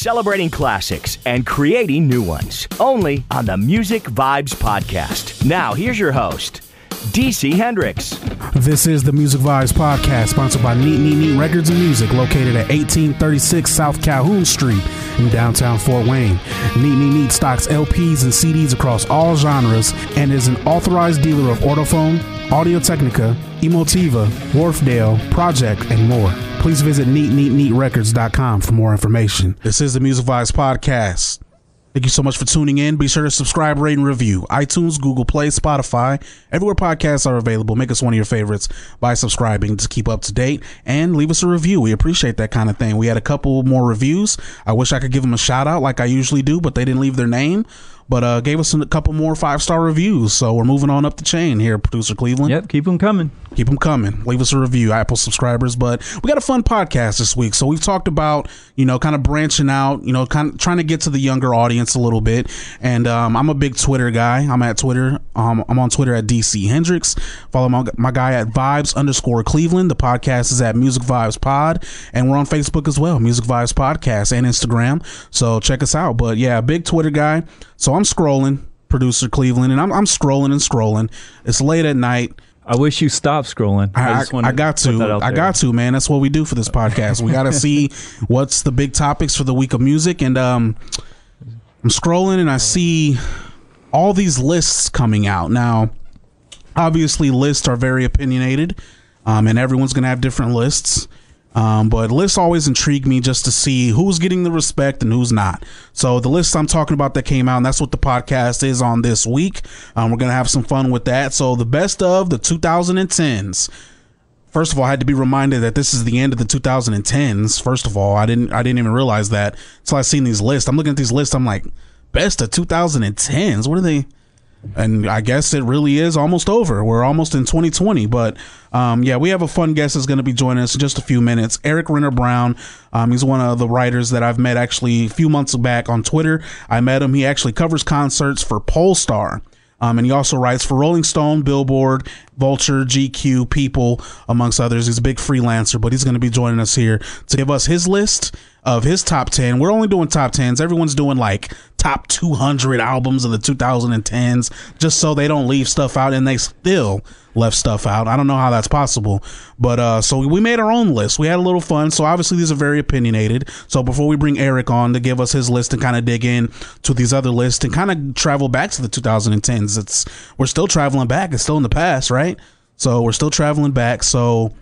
celebrating classics and creating new ones. Only on the Music Vibes Podcast. Now, here's your host, DC Hendricks. This is the Music Vibes Podcast, sponsored by Neat Neat Neat Records and Music, located at 1836 South Calhoun Street in downtown Fort Wayne. Neat Neat Neat stocks LPs and CDs across all genres and is an authorized dealer of Ortofon, Audio Technica, Emotiva, Wharfdale, Project, and more. Please visit neatneatneatrecords.com for more information. This is the Music Vibes Podcast. Thank you so much for tuning in. Be sure to subscribe, rate, and review. iTunes, Google Play, Spotify, everywhere podcasts are available. Make us one of your favorites by subscribing to keep up to date and leave us a review. We appreciate that kind of thing. We had a couple more reviews. I wish I could give them a shout out like I usually do, but they didn't leave their name but uh, gave us a couple more five star reviews. So we're moving on up the chain here, producer Cleveland. Yep, keep them coming. Keep them coming. Leave us a review, Apple subscribers. But we got a fun podcast this week. So we've talked about, you know, kind of branching out, you know, kind of trying to get to the younger audience a little bit. And um, I'm a big Twitter guy. I'm at Twitter. Um, I'm on Twitter at DC Hendricks. Follow my, my guy at Vibes underscore Cleveland. The podcast is at Music Vibes Pod. And we're on Facebook as well, Music Vibes Podcast and Instagram. So check us out. But yeah, big Twitter guy. So I'm scrolling, producer Cleveland, and I'm, I'm scrolling and scrolling. It's late at night. I wish you stopped scrolling. I, I, I got to. I got to, man. That's what we do for this podcast. We got to see what's the big topics for the week of music, and um, I'm scrolling and I see all these lists coming out now. Obviously, lists are very opinionated, um, and everyone's gonna have different lists. Um, but lists always intrigue me just to see who's getting the respect and who's not. So the list I'm talking about that came out, and that's what the podcast is on this week. Um, we're gonna have some fun with that. So the best of the 2010s. First of all, I had to be reminded that this is the end of the 2010s. First of all, I didn't I didn't even realize that until I seen these lists. I'm looking at these lists. I'm like, best of 2010s. What are they? And I guess it really is almost over. We're almost in 2020, but um, yeah, we have a fun guest that's going to be joining us in just a few minutes. Eric Renner Brown. Um, he's one of the writers that I've met actually a few months back on Twitter. I met him. He actually covers concerts for Pollstar. Um, and he also writes for Rolling Stone, Billboard, Vulture, GQ, People, amongst others. He's a big freelancer, but he's going to be joining us here to give us his list of his top 10. We're only doing top 10s. Everyone's doing like top 200 albums of the 2010s just so they don't leave stuff out and they still left stuff out. I don't know how that's possible. But uh so we made our own list. We had a little fun. So obviously these are very opinionated. So before we bring Eric on to give us his list and kind of dig in to these other lists and kind of travel back to the 2010s, it's we're still traveling back. It's still in the past, right? So we're still traveling back. So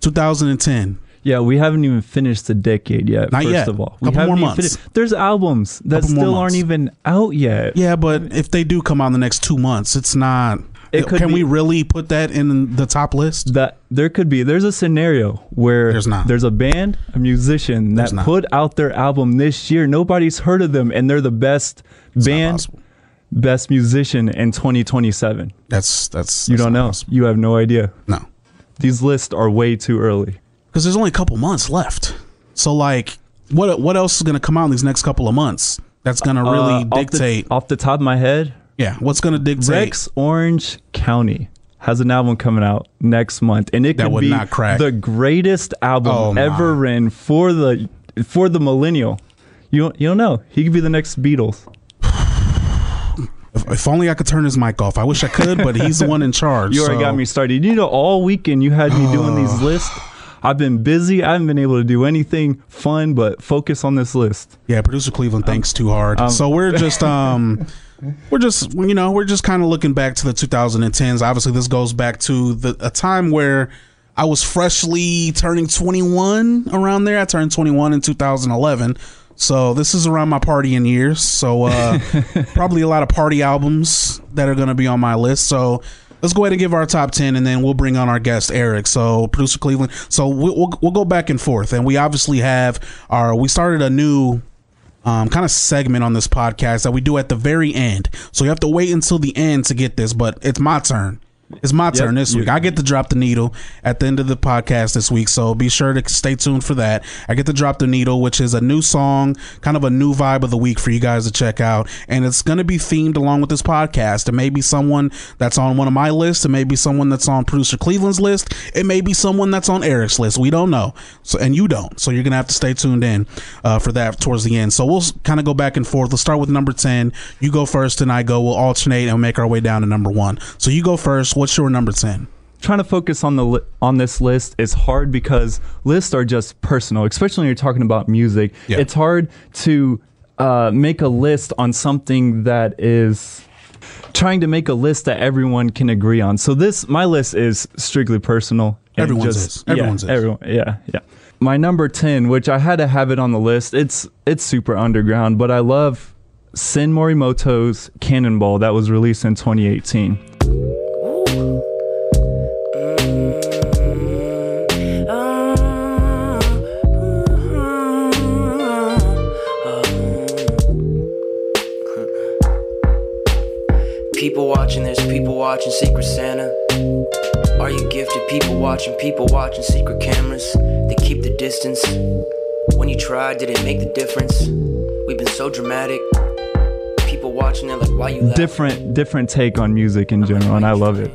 2010 yeah, we haven't even finished the decade yet. Not first yet. of all, we Couple haven't more months. Finished. There's albums that Couple more still aren't months. even out yet. Yeah, but if they do come out in the next two months, it's not. It could can be- we really put that in the top list? That there could be. There's a scenario where There's not. There's a band, a musician There's that not. put out their album this year. Nobody's heard of them, and they're the best not band, possible. best musician in 2027. That's that's You that's don't not know. possible. You have no idea. No, These lists are way too early. Because there's only a couple months left. So like, what what else is going to come out in these next couple of months? That's going to really Uh, off the- dictate. Off the, top of my head, yeah, what's going to dictate? Rex Orange County has an album coming out next month, and it That could be not crack. the greatest album Oh, my. ever written for the for the millennial. You don't, you don't know. He could be the next Beatles. If, if only I could turn his mic off. I wish I could, but he's the one in charge. You already so- got me started. You know, all weekend you had me doing these lists. I've been busy. I haven't been able to do anything fun but focus on this list. Yeah, producer Cleveland thinks too hard. um, so we're just um we're just you know, we're just kind of looking back to the 2010s. Obviously this goes back to the a time where I was freshly turning 21 around there. I turned 21 in 2011. So this is around my partying years. So uh probably a lot of party albums that are going to be on my list. So let's go ahead and give our top 10 and then we'll bring on our guest Eric. So producer Cleveland. So we'll, we'll, we'll go back and forth and we obviously have our we started a new um, kind of segment on this podcast that we do at the very end. So you have to wait until the end to get this, but it's my turn. It's my turn this week. I get to drop the needle at the end of the podcast this week, so be sure to stay tuned for that. I get to drop the needle, which is a new song, kind of a new vibe of the week for you guys to check out, and it's going to be themed along with this podcast. It may be someone that's on one of my lists, it may be someone that's on producer Cleveland's list, it may be someone that's on Eric's list. We don't know, so and you don't, so you're going to have to stay tuned in uh, for that towards the end. So we'll kind of go back and forth. Let's start with number ten. You go first, and I go. We'll alternate and make our way down to number one. So you go first. What's your number 10? Trying to focus on the li- on this list is hard because lists are just personal, especially when you're talking about music. Yeah. It's hard to uh, make a list on something that is trying to make a list that everyone can agree on. So this my list is strictly personal. Everyone's just, is. Everyone's yeah, is. Everyone, yeah, yeah. My number 10, which I had to have it on the list. It's it's super underground, but I love Sen Morimoto's Cannonball that was released in 2018. People watching, there's people watching Secret Santa. Are you gifted? People watching, people watching secret cameras. They keep the distance. When you tried, did it make the difference? We've been so dramatic. People watching, they're like, why you laughing? Different, different take on music in general, and I love it.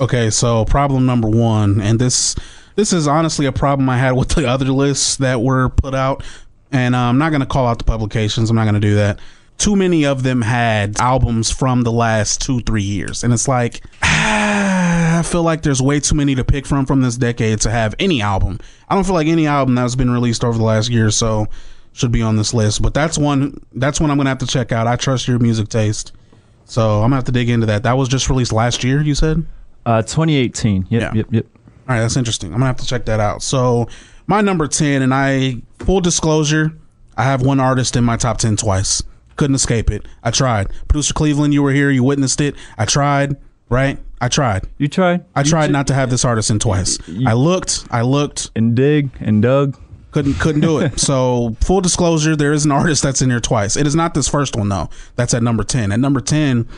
Okay, so problem number one, and this this is honestly a problem I had with the other lists that were put out, and uh, I'm not going to call out the publications. I'm not going to do that too many of them had albums from the last two, three years. And it's like, ah, I feel like there's way too many to pick from from this decade to have any album. I don't feel like any album that's been released over the last year or so should be on this list. But that's one that's one I'm gonna have to check out. I trust your music taste. So I'm gonna have to dig into that. That was just released last year, you said? Uh 2018. Yep, yeah. yep, yep. All right, that's interesting. I'm gonna have to check that out. So my number 10, and I full disclosure, I have one artist in my top 10 twice. Couldn't escape it. I tried. Producer Cleveland, you were here. You witnessed it. I tried. Right? I tried. You tried. I tried not to have this artist in twice. You, I looked. I looked and dig and dug. Couldn't couldn't do it. so full disclosure, there is an artist that's in here twice. It is not this first one though. That's at number ten. At number ten,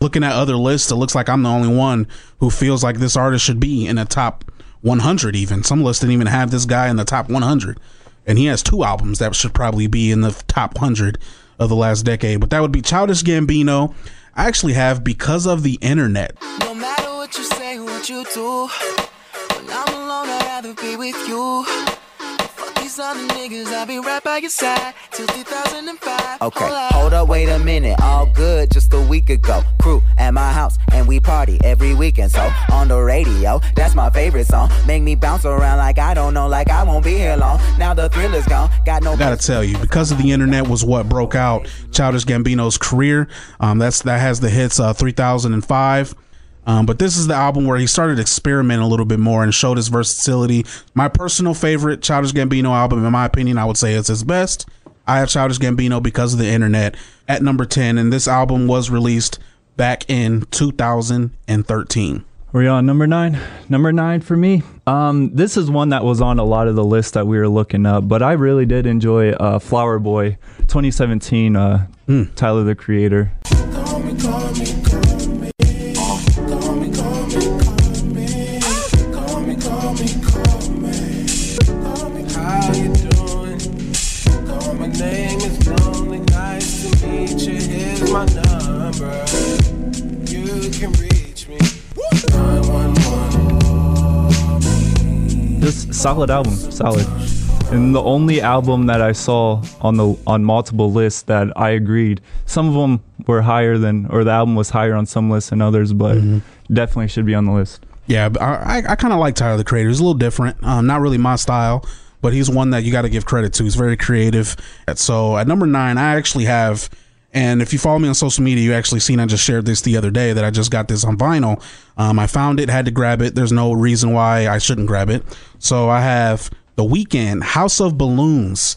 looking at other lists, it looks like I'm the only one who feels like this artist should be in the top 100. Even some lists didn't even have this guy in the top 100, and he has two albums that should probably be in the top 100 of the last decade. But that would be Childish Gambino. I actually have because of the internet. No matter what you say, what you do, when I'm alone, I'd rather be with you these other niggas, I'll be right by your side till 2005. Okay, hold up, wait a minute. All good just a week ago. Crew at my house, and we party every weekend. So on the radio, that's my favorite song. Make me bounce around like I don't know, like I won't be here long. Now the thrill is gone. Got no. I gotta tell you, because of the internet was what broke out Childish Gambino's career. Um, that's that has the hits uh, 3005. Um, but this is the album where he started experimenting a little bit more and showed his versatility. My personal favorite Childish Gambino album, in my opinion, I would say it's his best. I have Childish Gambino because of the internet at number 10, and this album was released back in 2013. We're on number nine. Number nine for me. Um, this is one that was on a lot of the lists that we were looking up, but I really did enjoy uh, Flower Boy 2017, uh, mm. Tyler the Creator. Call me, call me, call solid album, solid. And the only album that I saw on the on multiple lists that I agreed. Some of them were higher than, or the album was higher on some lists than others, but mm-hmm. definitely should be on the list. Yeah, I I, kind of like Tyler the Creator. He's a little different. Um, not really my style, but he's one that you got to give credit to. He's very creative. So at number nine, I actually have and if you follow me on social media, you actually seen I just shared this the other day that I just got this on vinyl. Um, I found it, had to grab it. There's no reason why I shouldn't grab it. So I have The Weeknd, House of Balloons.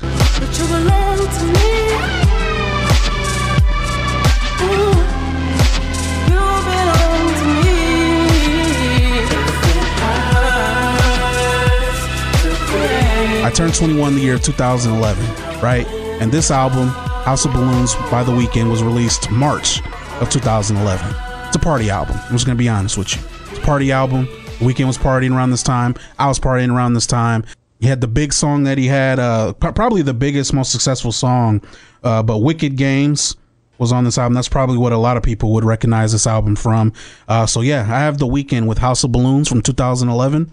I turned 21 the year 2011, right? And this album House of Balloons by The Weeknd was released March of 2011. It's a party album. I'm just gonna be honest with you. It's a party album. Weeknd was partying around this time. I was partying around this time. He had the big song that he had, uh, probably the biggest, most successful song, uh, but Wicked Games was on this album. That's probably what a lot of people would recognize this album from. Uh, so yeah, I have the Weeknd with House of Balloons from 2011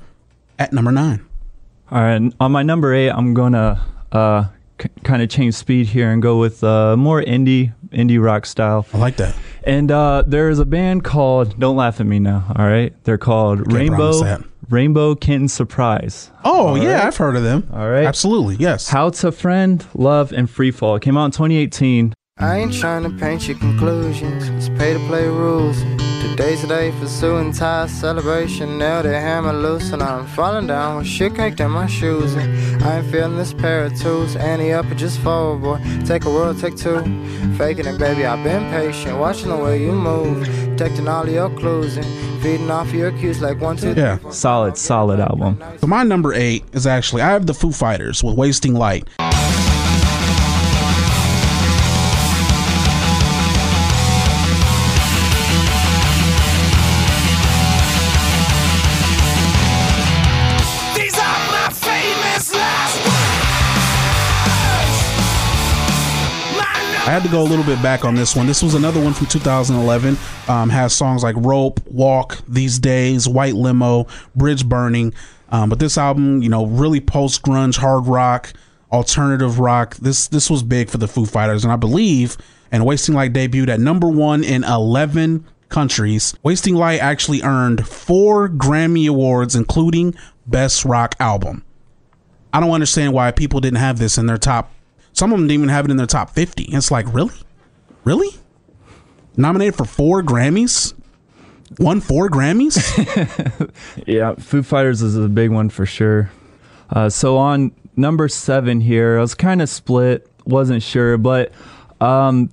at number nine. All right, on my number eight, I'm gonna uh, c- kind of change speed here and go with uh, more indie indie rock style. I like that. And uh, there is a band called Don't Laugh at Me Now. All right, they're called Can't Rainbow Rainbow Kitten Surprise. Oh all yeah, right? I've heard of them. All right, absolutely, yes. How to Friend, Love, and Free Fall. It came out in 2018. I ain't trying to paint your conclusions. It's pay to play rules. Today's the day for suicide celebration. Nailed it, hammer loose, and I'm falling down with shit caked in my shoes. And I ain't feeling this pair of tools. Annie up or just forward, boy. Take a world, take two. Faking it, baby, I've been patient. Watching the way you move. Detecting all your clues and feeding off your cues like one, two, yeah. Solid, solid album. So my number eight is actually I have the Foo Fighters with Wasting Light. Had to go a little bit back on this one. This was another one from 2011. Um, has songs like Rope, Walk, These Days, White Limo, Bridge Burning. Um, but this album, you know, really post grunge, hard rock, alternative rock. This this was big for the Foo Fighters, and I believe and Wasting Light debuted at number one in 11 countries. Wasting Light actually earned four Grammy Awards, including Best Rock Album. I don't understand why people didn't have this in their top some of them didn't even have it in their top 50. It's like, really? Really? Nominated for four Grammys? Won four Grammys? yeah, Foo Fighters is a big one for sure. Uh, so on number seven here, I was kind of split, wasn't sure, but um,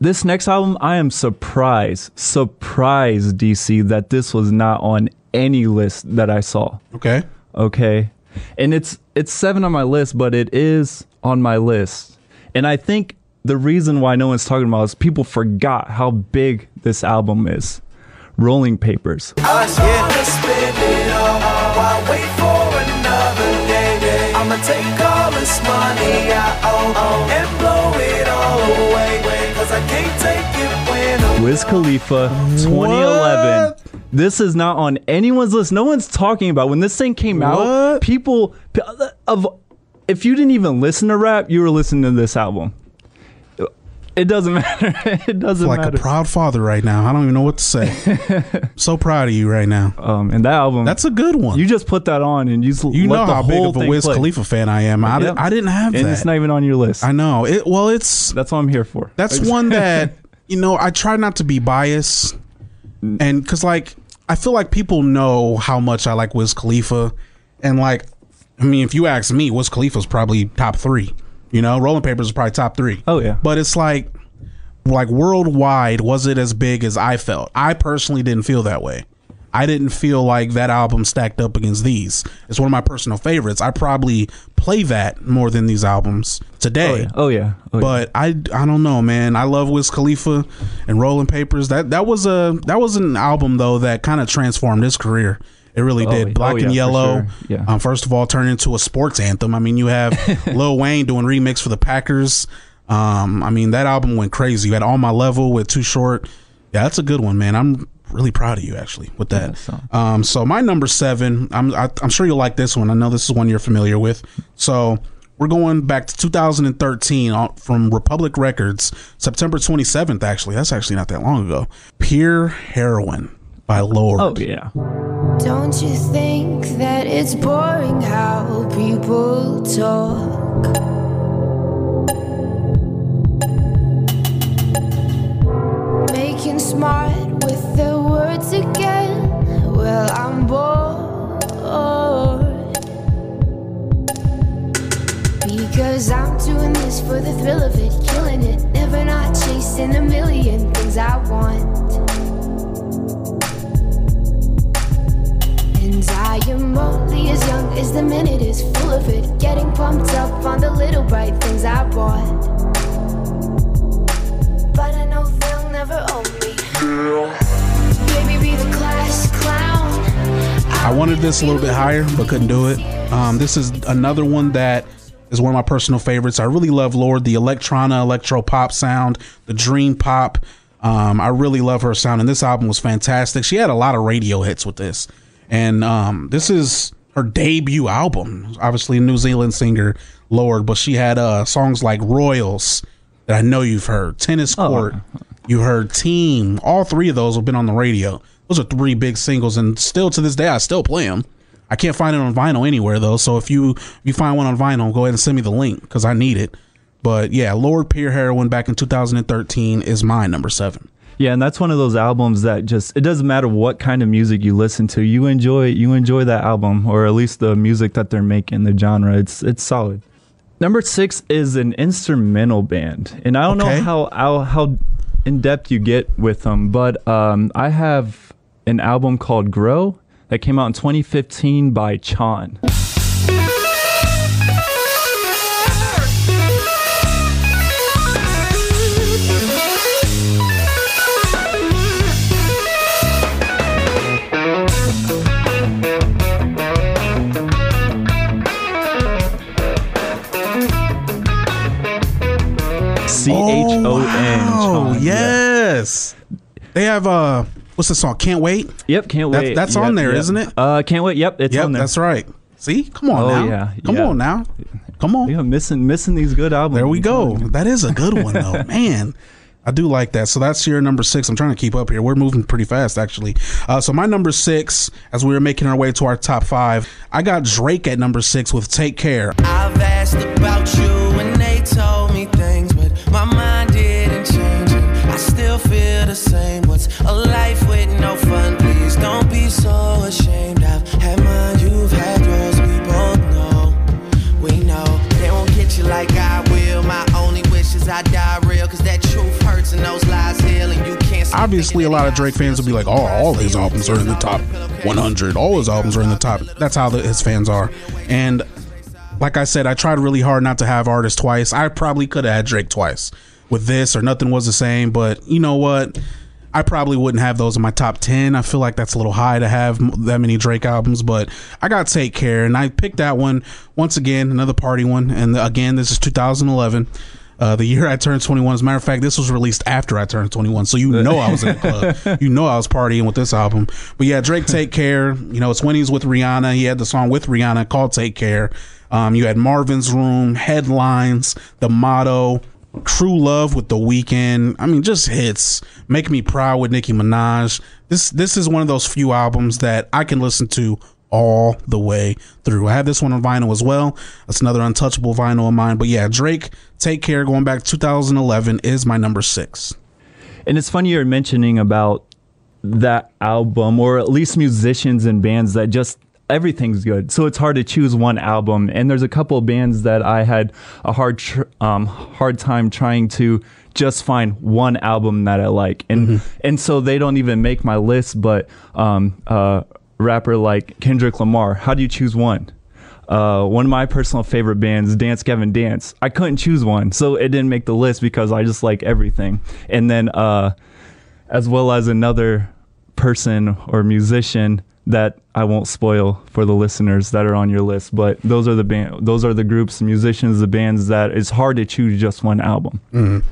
this next album, I am surprised, surprised, DC, that this was not on any list that I saw. Okay. Okay. And it's it's seven on my list, but it is on my list. And I think the reason why no one's talking about it is people forgot how big this album is. Rolling Papers. I spend it all while wait for another day. I'ma take all this money I owe and blow it all away. Cause I can't take it when Wiz Khalifa 2011. What? This is not on anyone's list. No one's talking about when this thing came what? out. People of if you didn't even listen to rap, you were listening to this album. It doesn't matter. it doesn't like matter. Like a proud father right now. I don't even know what to say. so proud of you right now. Um, and that album, that's a good one. You just put that on, and you just you know how big of a Wiz play. Khalifa fan I am. I, yep. I didn't have and that. it's not even on your list. I know it. Well, it's that's what I'm here for. That's one that you know. I try not to be biased, and because like I feel like people know how much I like Wiz Khalifa, and like I mean, if you ask me, Wiz Khalifa's probably top three. You know, Rolling Papers is probably top three. Oh yeah. But it's like, like worldwide, was it as big as I felt? I personally didn't feel that way. I didn't feel like that album stacked up against these. It's one of my personal favorites. I probably play that more than these albums today. Oh yeah, oh, yeah. Oh, but yeah. I I don't know, man. I love Wiz Khalifa and Rolling Papers. That that was a that was an album though that kind of transformed his career. It really oh, did. Black oh, yeah, and Yellow. Sure. Yeah. Um, first of all, turned into a sports anthem. I mean, you have Lil Wayne doing remix for the Packers. Um, I mean, that album went crazy. You had All My Level with Too Short. Yeah, that's a good one, man. I'm really proud of you actually with that. Yeah, so. Um, so my number seven. I'm I, am i am sure you'll like this one. I know this is one you're familiar with. So we're going back to 2013 from Republic Records, September 27th. Actually, that's actually not that long ago. Pure Heroin by Lorde. Oh yeah. Don't you think that it's boring how people talk? Making smart with their words again. Well, I'm bored. Because I'm doing this for the thrill of it, killing it. Never not chasing a million things I want. I am only as young as the minute is full of it. Getting pumped up on the little bright things I bought. But I know they'll never own me. Baby, be the class clown. this a little bit higher, but couldn't do it. Um, this is another one that is one of my personal favorites. I really love Lorde, the electrona, electro pop sound, the dream pop. Um, I really love her sound, and this album was fantastic. She had a lot of radio hits with this, and um, this is her debut album. Obviously, a New Zealand singer, Lorde, but she had uh, songs like Royals that I know you've heard, Tennis oh. Court, oh. you heard Team. All three of those have been on the radio. Those are three big singles, and still to this day, I still play them. I can't find it on vinyl anywhere though. So if you if you find one on vinyl, go ahead and send me the link because I need it. But yeah, Lorde Pure Heroin back in 2013 is my number seven. Yeah, and that's one of those albums that just it doesn't matter what kind of music you listen to, you enjoy you enjoy that album or at least the music that they're making, the genre. It's it's solid. Number six is an instrumental band, and I don't okay. know how, how how in depth you get with them, but um, I have an album called Grow that came out in 2015 by Chon. C H O N. Oh, yes. They have uh what's the song? Can't wait. Yep, can't wait. that's yep, on there, yep. not it? Uh, can't wait. Yep, it's yep, on there. That's right. See, come on oh, now. Yeah, come yeah. on now. Come on. Yeah, missing missing these good albums. There we go. That is a good one though, man. I do like that. So that's your number six. I'm trying to keep up here. We're moving pretty fast, actually. Uh, so my number six, as we were making our way to our top five, I got Drake at number six with "Take Care." I've asked about you and they told me things, but my mind didn't change. I still feel the same. What's a life with no fun? Please don't be so ashamed. I've had mine, you've had yours. We both know, we know they won't get you like I will. My only wish is I die real, cause that truth hurts and those lies heal, and you can't. Obviously, a lot of Drake fans will be like, "Oh, all his albums are in the top 100. All his albums are in the top." That's how the, his fans are, and like I said, I tried really hard not to have artists twice. I probably could have had Drake twice with this or nothing was the same. But you know what? I probably wouldn't have those in my top 10. I feel like that's a little high to have that many Drake albums, but I got Take Care and I picked that one once again, another party one. And again, this is 2011. Uh, the year I turned 21. As a matter of fact, this was released after I turned 21. So you know I was in the club. you know I was partying with this album. But yeah, Drake Take Care. You know, it's when he's with Rihanna. He had the song with Rihanna called Take Care. Um, you had Marvin's Room, Headlines, The Motto, True Love with The Weeknd. I mean, just hits. Make Me Proud with Nicki Minaj. This this is one of those few albums that I can listen to all the way through. I have this one on vinyl as well. That's another untouchable vinyl of mine. But yeah, Drake, Take Care, going back 2011 is my number six. And it's funny you're mentioning about that album, or at least musicians and bands that just everything's good. So it's hard to choose one album. And there's a couple of bands that I had a hard tr- um, hard time trying to just find one album that I like. And mm-hmm. and so they don't even make my list. But um, uh, rapper like Kendrick Lamar, how do you choose one? Uh, one of my personal favorite bands, Dance Gavin Dance. I couldn't choose one, so it didn't make the list because I just like everything. And then, uh, as well as another person or musician that I won't spoil for the listeners that are on your list, but those are the band, those are the groups, musicians, the bands that it's hard to choose just one album. Mm-hmm.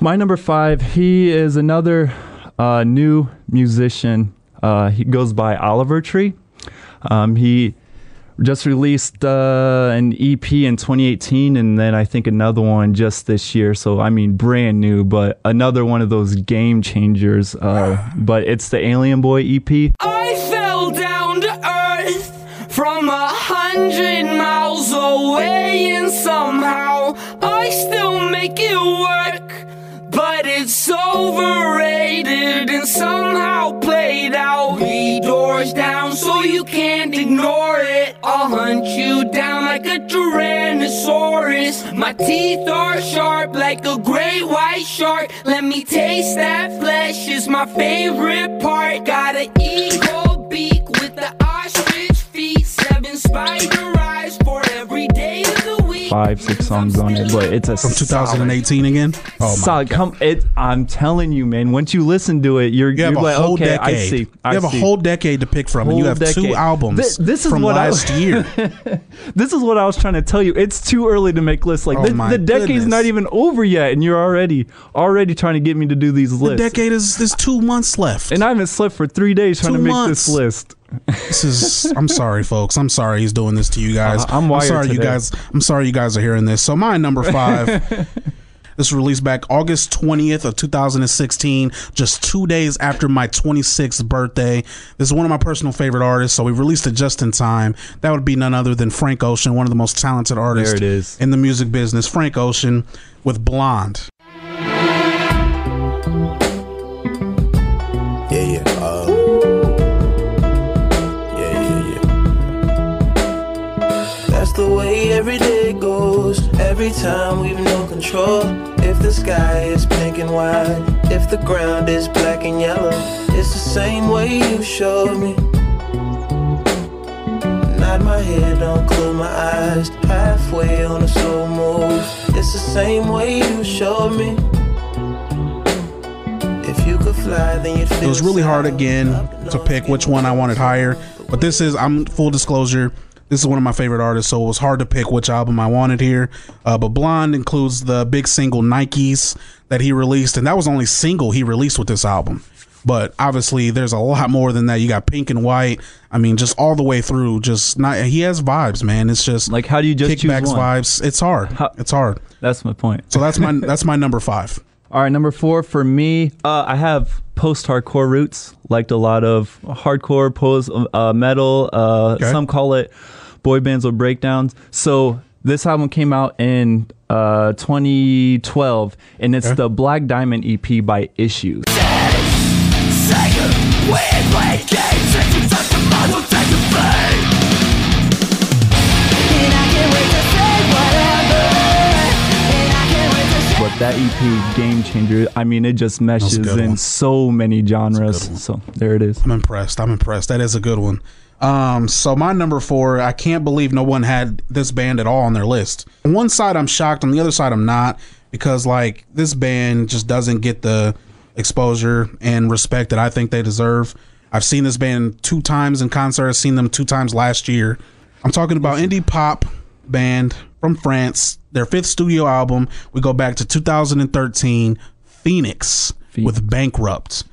My number five, he is another uh, new musician. Uh, he goes by Oliver Tree. Um, he just released uh, an EP in 2018 and then I think another one just this year. So, I mean, brand new, but another one of those game changers. Uh, but it's the Alien Boy EP. I fell down to earth from a hundred miles away, and somehow I still make it work. But it's overrated and somehow played out. Three doors down so you can't ignore it. I'll hunt you down like a Tyrannosaurus. My teeth are sharp like a great white shark. Let me taste that flesh, is my favorite part. Got an eagle beak with the ostrich feet. Seven spider eyes for every day. Five, six songs on it, but it's a from 2018 again. Oh my solid. God. Come, it. I'm telling you, man. Once you listen to it, you're, you have you're a like, whole okay, decade. I see. I you have see. a whole decade to pick from, whole and you have decade. two albums. This, this is from what last I, year. this is what I was trying to tell you. It's too early to make lists. Like oh the, the decade's goodness. not even over yet, and you're already already trying to get me to do these lists. The decade is there's two months left, and I haven't slept for three days trying two to make months. this list. This is. I'm sorry, folks. I'm sorry he's doing this to you guys. Uh, I'm, I'm sorry today. you guys. I'm sorry you guys are hearing this. So my number five. This was released back August 20th of 2016, just two days after my 26th birthday. This is one of my personal favorite artists, so we released it just in time. That would be none other than Frank Ocean, one of the most talented artists in the music business. Frank Ocean with Blonde. Every time we've no control. If the sky is pink and white, if the ground is black and yellow, it's the same way you showed me. Nod my head, don't close my eyes. Halfway on a slow move. It's the same way you showed me. If you could fly, then you'd It was really hard again to pick which one I wanted higher. But this is, I'm full disclosure this is one of my favorite artists, so it was hard to pick which album I wanted here. Uh, but Blonde includes the big single Nikes that he released, and that was only single he released with this album. But obviously, there's a lot more than that. You got Pink and White. I mean, just all the way through. Just not. He has vibes, man. It's just like how do you just kickbacks vibes? It's hard. How, it's hard. That's my point. So that's my that's my number five. All right, number four for me, uh, I have post-hardcore roots. Liked a lot of hardcore, post uh, metal. Uh, okay. Some call it boy bands with breakdowns. So this album came out in uh, 2012, and it's the Black Diamond EP by Issues. But that EP, Game Changer, I mean, it just meshes in one. so many genres. So there it is. I'm impressed. I'm impressed. That is a good one. Um, so my number four, I can't believe no one had this band at all on their list. On one side, I'm shocked. On the other side, I'm not because like this band just doesn't get the exposure and respect that I think they deserve. I've seen this band two times in concert. I've seen them two times last year. I'm talking about indie pop band from France. Their fifth studio album. We go back to 2013. Phoenix, Phoenix. with Bankrupt.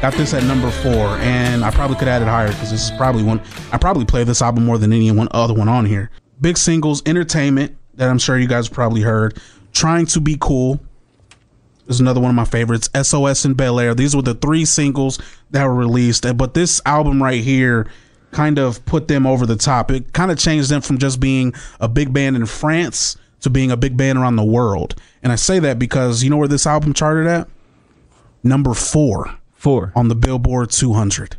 Got this at number four, and I probably could add it higher because this is probably one I probably play this album more than any one other one on here. Big singles, entertainment that I'm sure you guys probably heard. Trying to be cool is another one of my favorites. SOS and Bel Air. These were the three singles that were released, but this album right here kind of put them over the top. It kind of changed them from just being a big band in France to being a big band around the world. And I say that because you know where this album charted at? Number four Four. On the Billboard 200.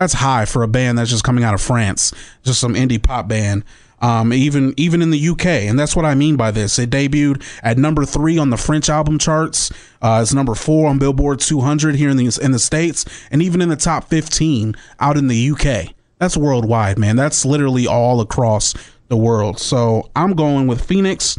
That's high for a band that's just coming out of France, just some indie pop band. Um, even even in the UK, and that's what I mean by this. It debuted at number three on the French album charts. Uh, it's number four on Billboard 200 here in the in the states, and even in the top 15 out in the UK. That's worldwide, man. That's literally all across the world. So I'm going with Phoenix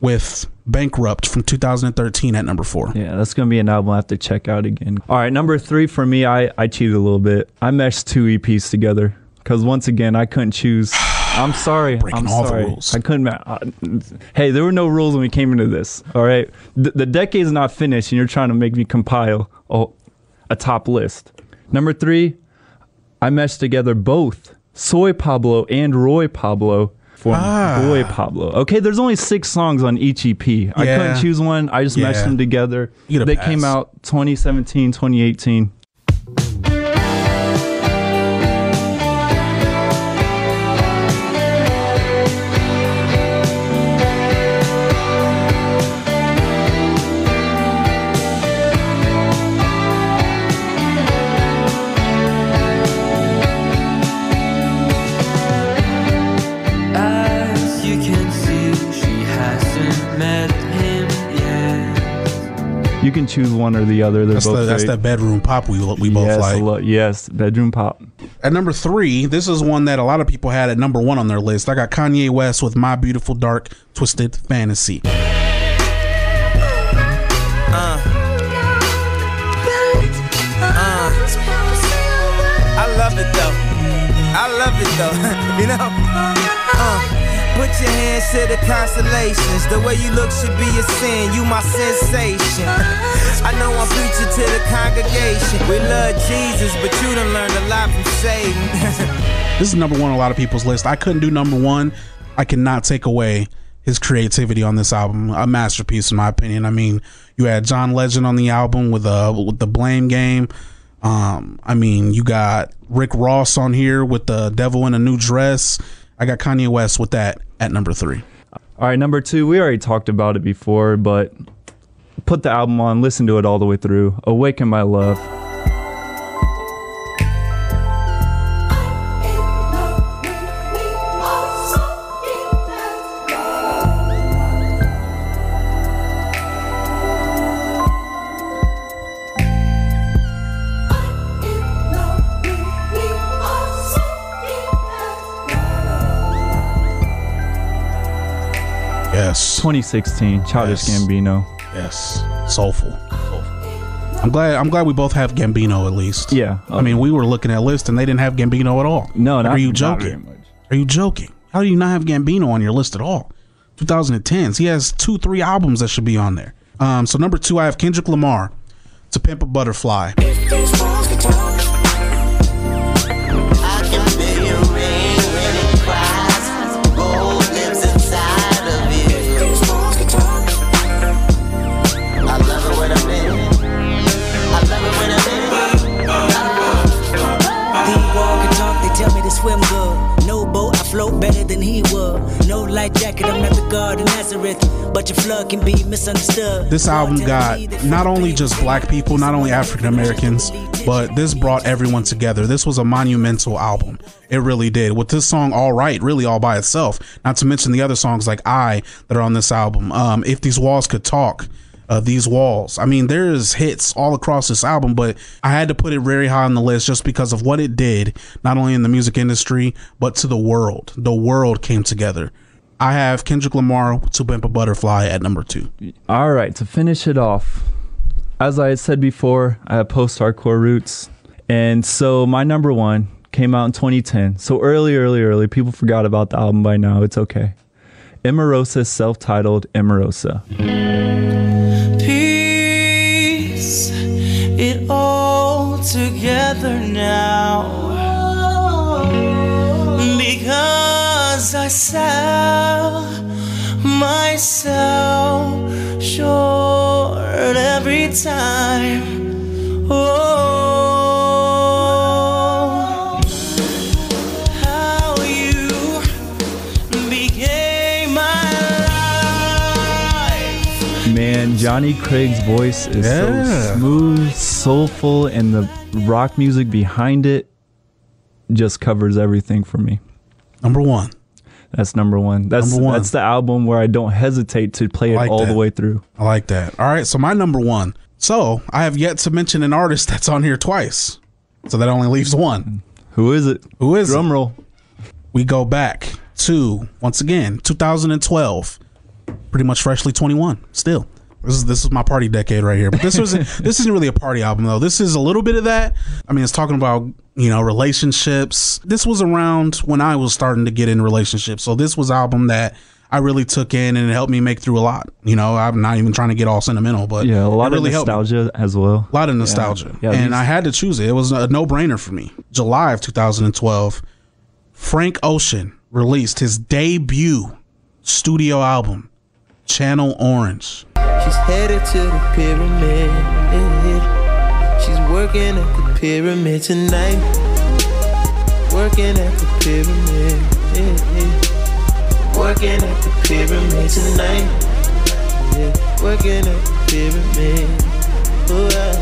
with Bankrupt from 2013 at number four. Yeah, that's going to be an album I have to check out again. All right, number three for me, I, I cheated a little bit. I meshed two EPs together because once again, I couldn't choose. I'm sorry. Breaking I'm all sorry. the rules. I couldn't. Uh, hey, there were no rules when we came into this. All right, the, the decade's not finished, and you're trying to make me compile a, a top list. Number three, I meshed together both Soy Pablo and Roy Pablo for ah. Boy Pablo. Okay, there's only six songs on each EP. Yeah. I couldn't choose one. I just yeah. meshed them together. They pass. came out 2017, 2018. Can choose one or the other. They're that's both the, that's that bedroom pop we we both yes, like. lo- yes, bedroom pop. At number three, this is one that a lot of people had at number one on their list. I got Kanye West with "My Beautiful Dark Twisted Fantasy." I love it though. I love it though. you know? Uh, put your hands to the constellations. The way you look should be a sin. You my sensation. I know I'm preaching to the congregation. We love Jesus, but you done learned a lot from Satan. This is number one on a lot of people's list. I couldn't do number one. I cannot take away his creativity on this album. A masterpiece, in my opinion. I mean, you had John Legend on the album with uh with the Blame Game. Um, I mean, you got Rick Ross on here with the Devil in a New Dress. I got Kanye West with that at number three. All right, number two, we already talked about it before, but put the album on, listen to it all the way through. Awaken My Love. Yes. 2016, Childish Yes. Gambino. Yes. Soulful. I'm glad. I'm glad we both have Gambino at least. Yeah. I mean, we were looking at a list and they didn't have Gambino at all. No, not- Are you joking? very. Are you joking? How do you not have Gambino on your list at all? 2010s. He has two, three albums that should be on there. Um, so number two, I have Kendrick Lamar. To Pimp a Butterfly. Than he would. No light jacket, I'm not the God of Nazareth. But your flood can be misunderstood. This album got not only just black people, not only African Americans, but this brought everyone together. This was a monumental album. It really did. With this song All Right, really all by itself, not to mention the other songs like I that are on this album. Um, if These Walls Could Talk, uh, These Walls. I mean, there's hits all across this album, but I had to put it very high on the list just because of what it did, not only in the music industry, but to the world. The world came together. I have Kendrick Lamar to Pimp a Butterfly at number two. All right, to finish it off, as I said before, I have post hardcore roots. And so my number one came out in 2010. So early, early, early. People forgot about the album by now. It's okay. Emarosa, self titled Emarosa. Peace, it all together now. Because I sell myself short every time. Oh, Johnny Craig's voice is Yeah. so smooth, soulful, and the rock music behind it just covers everything for me. Number one. That's number one. That's Number one. that's the album where I don't hesitate to play it all that. the way through. I like that. All right, so my number one. So I have yet to mention an artist that's on here twice. So that only leaves one. Who is it? Who is Drum it? roll. We go back to once again 2012. Pretty much freshly 21. Still. This is this is my party decade right here. But this was this isn't really a party album though. This is a little bit of that. I mean, it's talking about you know relationships. This was around when I was starting to get in relationships. So this was album that I really took in and it helped me make through a lot. You know, I'm not even trying to get all sentimental, but Yeah, a lot really of nostalgia as well. A lot of nostalgia. Yeah, and I had to choose it. It was a no brainer for me. July of 2012, Frank Ocean released his debut studio album, Channel Orange. She's headed to the pyramid. She's working at the pyramid tonight. Working at the pyramid. Working at the pyramid tonight. Working at the pyramid. Oh, uh,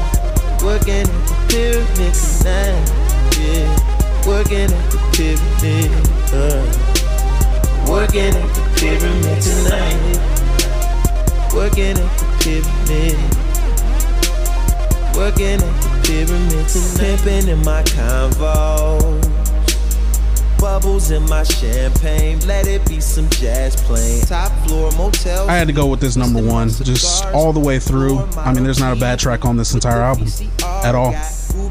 working at the pyramid tonight. Yeah. Working at the pyramid. Uh, working at the pyramid tonight. Working at pyramid. Working at the pyramids and pimping in my convo. Bubbles in my champagne, let it be some jazz playing. Top floor motel. I had to go with this number one, just all the way through. I mean, there's not a bad track on this entire album at all.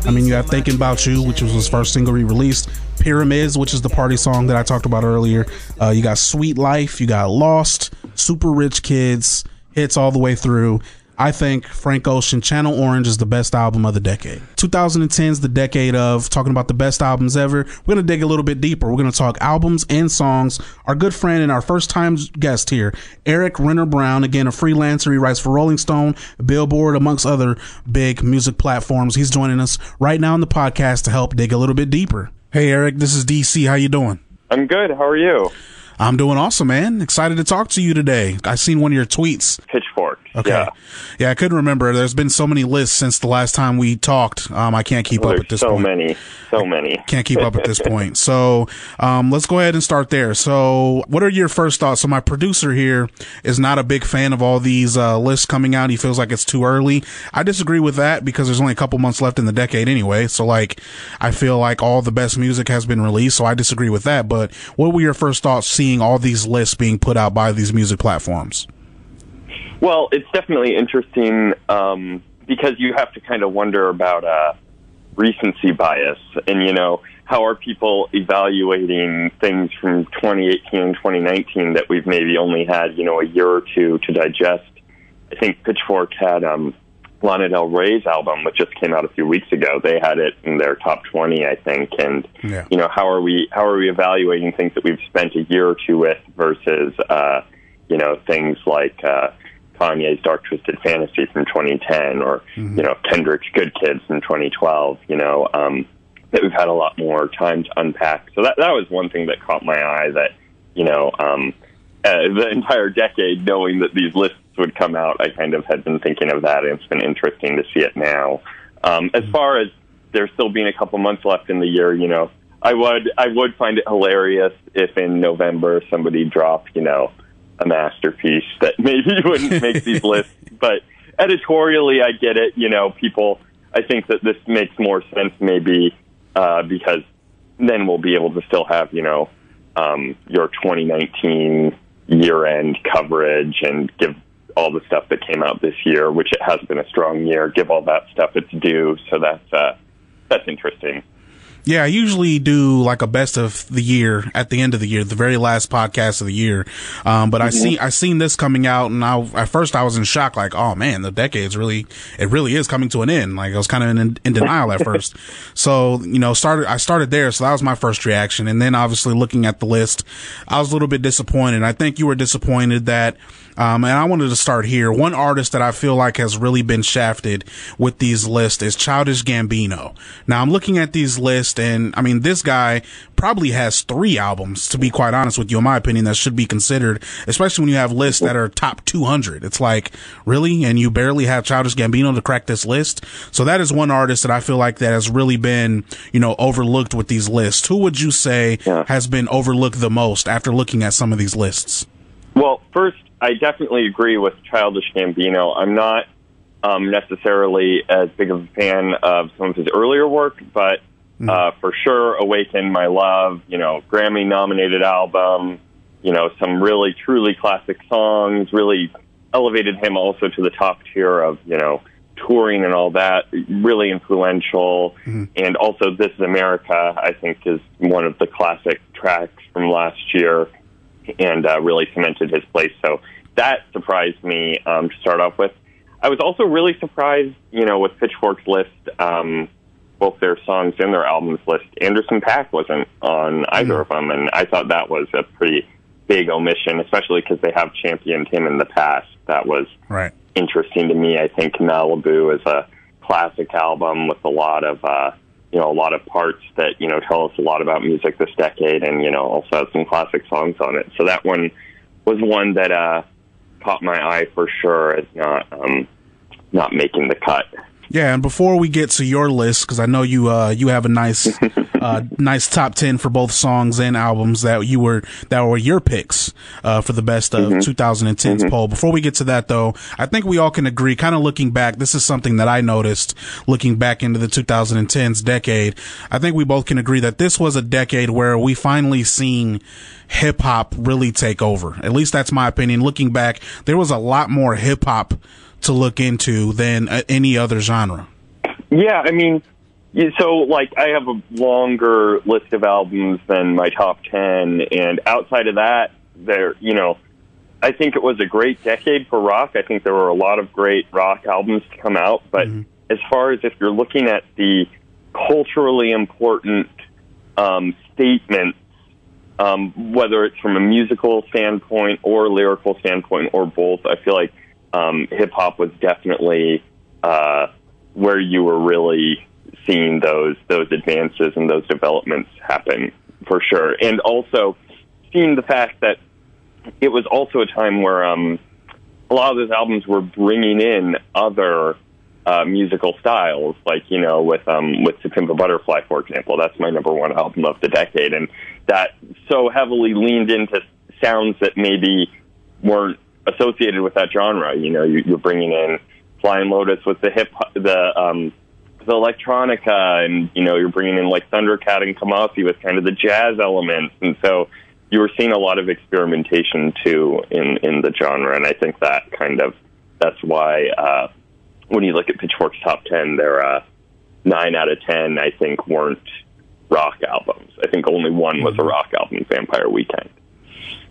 I mean, you have Thinking About You, which was his first single he released. Pyramids, which is the party song that I talked about earlier. Uh, you got Sweet Life, you got Lost, Super Rich Kids, hits all the way through. I think Frank Ocean Channel Orange is the best album of the decade. 2010 is the decade of talking about the best albums ever. We're going to dig a little bit deeper. We're going to talk albums and songs. Our good friend and our first time guest here, Eric Renner Brown, again, a freelancer. He writes for Rolling Stone, Billboard, amongst other big music platforms. He's joining us right now on the podcast to help dig a little bit deeper. Hey, Eric, this is DC. How you doing? I'm good. How are you? I'm doing awesome, man. Excited to talk to you today. I seen one of your tweets. Pitchfork. Okay. Yeah. yeah, I couldn't remember. There's been so many lists since the last time we talked. Um, I can't keep There's up at this so point. So many, so many. Can't keep up at this point. So, um, let's go ahead and start there. So, what are your first thoughts? So, my producer here is not a big fan of all these uh, lists coming out. He feels like it's too early. I disagree with that because there's only a couple months left in the decade anyway. So, like, I feel like all the best music has been released. So, I disagree with that. But what were your first thoughts seeing all these lists being put out by these music platforms? Well, it's definitely interesting um, because you have to kind of wonder about uh, recency bias, and you know how are people evaluating things from 2018 and 2019 that we've maybe only had you know a year or two to digest. I think Pitchfork had um, Lana Del Rey's album, which just came out a few weeks ago. They had it in their top 20, I think, and Yeah. you know how are we how are we evaluating things that we've spent a year or two with versus uh, you know things like uh, Kanye's Dark Twisted Fantasy from 2010 or Mm-hmm. you know Kendrick's Good Kids from 2012. You know um, that we've had a lot more time to unpack. So that that was one thing that caught my eye. That you know um, uh, the entire decade, knowing that these lists would come out, I kind of had been thinking of that, and it's been interesting to see it now. Um, as far as there still being a couple months left in the year, you know, I would I would find it hilarious if in November somebody dropped, you know, a masterpiece that maybe wouldn't make these lists, but editorially, I get it. You know, people. I think that this makes more sense maybe uh, because then we'll be able to still have you know um, your 2019 year end coverage and give all the stuff that came out this year, which it has been a strong year. Give all that stuff its due. So that's uh, that's interesting. Yeah, I usually do like a best of the year at the end of the year, the very last podcast of the year. Um, but I Mhm. see, I seen this coming out and I, at first I was in shock, like, oh man, the decade's really, it really is coming to an end. Like I was kind of in, in denial at first. So, you know, started, I started there. So that was my first reaction. And then obviously looking at the list, I was a little bit disappointed. I think you were disappointed that, um, and I wanted to start here. One artist that I feel like has really been shafted with these lists is Childish Gambino. Now I'm looking at these lists and I mean, this guy probably has three albums, to be quite honest with you, in my opinion, that should be considered, especially when you have lists that are top 200. It's like, really? And you barely have Childish Gambino to crack this list? So that is one artist that I feel like that has really been, you know, overlooked with these lists. Who would you say has been overlooked the most after looking at some of these lists? Well, first, I definitely agree with Childish Gambino. I'm not um, necessarily as big of a fan of some of his earlier work, but uh, for sure, Awaken My Love, you know, Grammy nominated album, you know, some really truly classic songs, really elevated him also to the top tier of, you know, touring and all that, really influential. And also, This is America, I think, is one of the classic tracks from last year and uh, really cemented his place. So that surprised me um, to start off with. I was also really surprised, you know, with Pitchfork's list, um, both their songs and their albums list. Anderson .Paak wasn't on either of them, and I thought that was a pretty big omission, especially because they have championed him in the past. That was Right. interesting to me. I think Malibu is a classic album with a lot of uh, you know a lot of parts that you know tell us a lot about music this decade, and you know also has some classic songs on it. So that one was one that uh, caught my eye for sure as not um, not making the cut. Yeah, and before we get to your list, because I know you uh, you have a nice uh, nice top ten for both songs and albums that you were that were your picks uh, for the best of mm-hmm. 2010s mm-hmm. poll. Before we get to that, though, I think we all can agree. Kind of looking back, this is something that I noticed looking back into the 2010s decade. I think we both can agree that this was a decade where we finally seen hip hop really take over. At least that's my opinion. Looking back, there was a lot more hip hop to look into than uh, any other genre. Yeah, I mean, so like I have a longer list of albums than my top 10 and outside of that there, you know, I think it was a great decade for rock. I think there were a lot of great rock albums to come out, but mm-hmm. as far as if you're looking at the culturally important um, statements um, whether it's from a musical standpoint or lyrical standpoint or both, I feel like um, hip hop was definitely uh, where you were really seeing those those advances and those developments happen for sure, and also seeing the fact that it was also a time where um, a lot of those albums were bringing in other uh, musical styles, like you know, with um, with To Pimp a Butterfly, for example. That's my number one album of the decade, and that so heavily leaned into sounds that maybe weren't associated with that genre. You know, you, you're bringing in Flying Lotus with the hip, the um, the electronica, and you know, you're bringing in like Thundercat and Kamasi with kind of the jazz elements, and so you were seeing a lot of experimentation too in in the genre, and I think that kind of that's why. Uh, when you look at Pitchfork's top 10, there are uh, nine out of 10, I think, weren't rock albums. I think only one was a rock album, Vampire Weekend.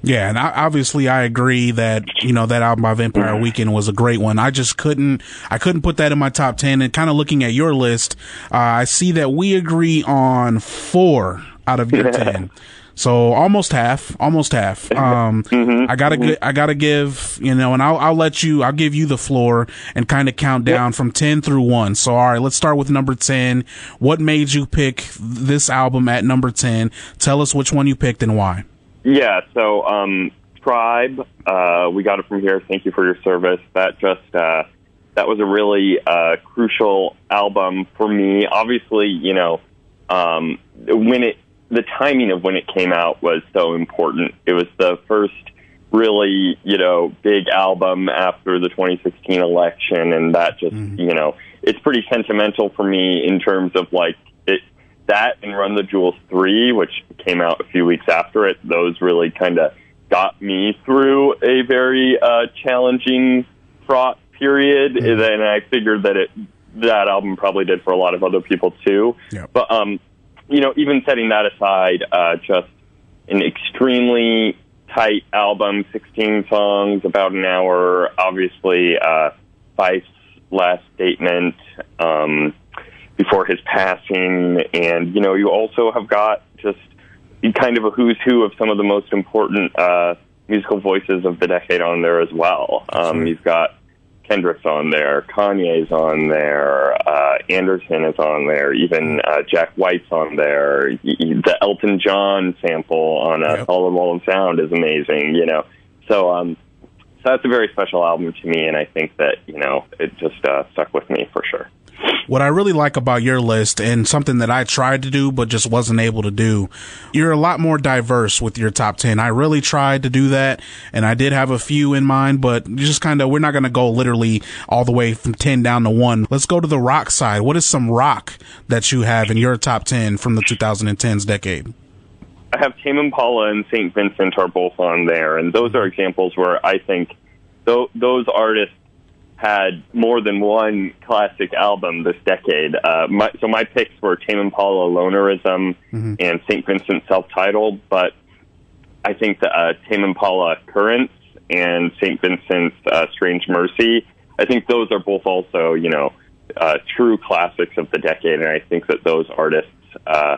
Yeah, and I, obviously I agree that you know that album by Vampire mm-hmm. Weekend was a great one. I just couldn't I couldn't put that in my top ten. And kind of looking at your list, uh, I see that we agree on four out of your ten. So almost half, almost half. Um, mm-hmm. I gotta, mm-hmm. I gotta give, you know, and I'll, I'll let you, I'll give you the floor and kind of count down yep. from 10 through one. So, all right, let's start with number 10. What made you pick this album at number 10? Tell us which one you picked and why. Yeah. So, um, Tribe, uh, we got it from here. Thank you for your service. That just, uh, that was a really, uh, crucial album for me. Obviously, you know, um, when it the timing of when it came out was so important. It was the first really, you know, big album after the 2016 election, and that just, mm-hmm. you know, it's pretty sentimental for me in terms of like it that and Run the Jewels three, which came out a few weeks after it. Those really kind of got me through a very uh, challenging, fraught period, mm-hmm. and I figured that it that album probably did for a lot of other people too. Yep. But um, you know, even setting that aside, uh, just an extremely tight album, 16 songs, about an hour. Obviously, uh, Fife's last statement um, before his passing, and you know, you also have got just kind of a who's who of some of the most important uh, musical voices of the decade on there as well. Um, you've got Kendrick's on there, Kanye's on there, uh, Anderson is on there, even uh, Jack White's on there. The Elton John sample on uh, yep. Solid Wall of Sound is amazing, you know. So, um, so that's a very special album to me, and I think that you know it just uh, stuck with me for sure. What I really like about your list and something that I tried to do but just wasn't able to do, you're a lot more diverse with your top 10. I really tried to do that and I did have a few in mind, but just kind of, we're not going to go literally all the way from 10 down to 1. Let's go to the rock side. What is some rock that you have in your top 10 from the 2010s decade? I have Tame Impala and St. Vincent are both on there, and those are examples where I think th- those artists had more than one classic album this decade. Uh, my, so my picks were Tame Impala, Lonerism, mm-hmm. and St. Vincent self-titled. But I think that uh, Tame Impala, Currents, and St. Vincent's uh, Strange Mercy. I think those are both also, you know, uh, true classics of the decade, and I think that those artists. Uh,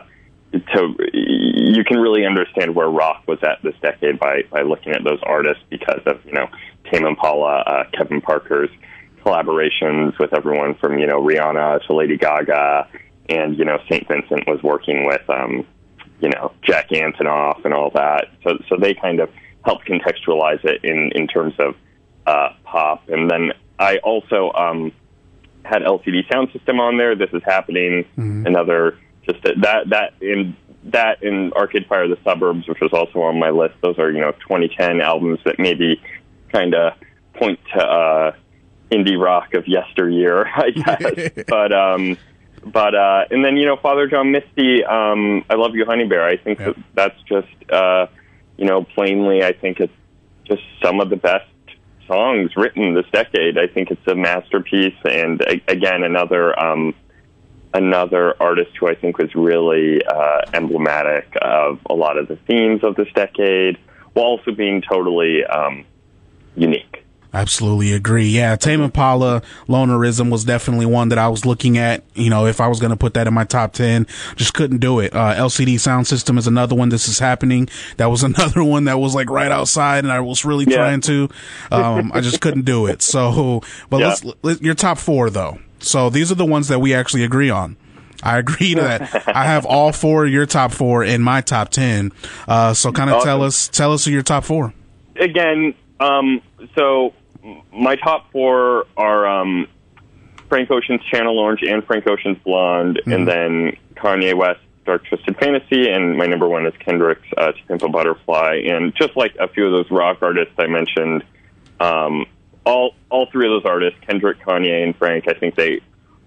to you can really understand where rock was at this decade by by looking at those artists because of you know Tame Impala, uh, Kevin Parker's collaborations with everyone from you know Rihanna to Lady Gaga, and you know Saint Vincent was working with um, you know Jack Antonoff and all that. So so they kind of helped contextualize it in in terms of uh, pop. And then I also um, had LCD sound system on there. This is happening. Mm-hmm. Another just that that, that in that in Arcade Fire the Suburbs, which was also on my list. Those are you know 2010 albums that maybe kind of point to uh, indie rock of yesteryear, I guess. but um, but uh, and then you know Father John Misty, um, I love you, Honey Bear. I think that that's just uh, you know plainly, I think it's just some of the best songs written this decade. I think it's a masterpiece, and again another um, another artist who I think was really uh, emblematic of a lot of the themes of this decade, while also being totally um, unique. Absolutely agree. Yeah, Tame Impala, Lonerism was definitely one that I was looking at. You know, if I was going to put that in my top 10, just couldn't do it. Uh, LCD Sound System is another one. This is happening. That was another one that was like right outside and I was really Yeah. trying to. Um, I just couldn't do it. So, but Yeah. let's, let, your top four though. So these are the ones that we actually agree on. I agree to that. I have all four of your top four in my top 10. Uh, so kind of tell us, tell us who your top four. again, um, so my top four are um, Frank Ocean's Channel Orange and Frank Ocean's Blonde, and then Kanye West's Dark Twisted Fantasy, and my number one is Kendrick's uh, To Pimp a Butterfly. And just like a few of those rock artists I mentioned, um, all all three of those artists, Kendrick, Kanye, and Frank, I think they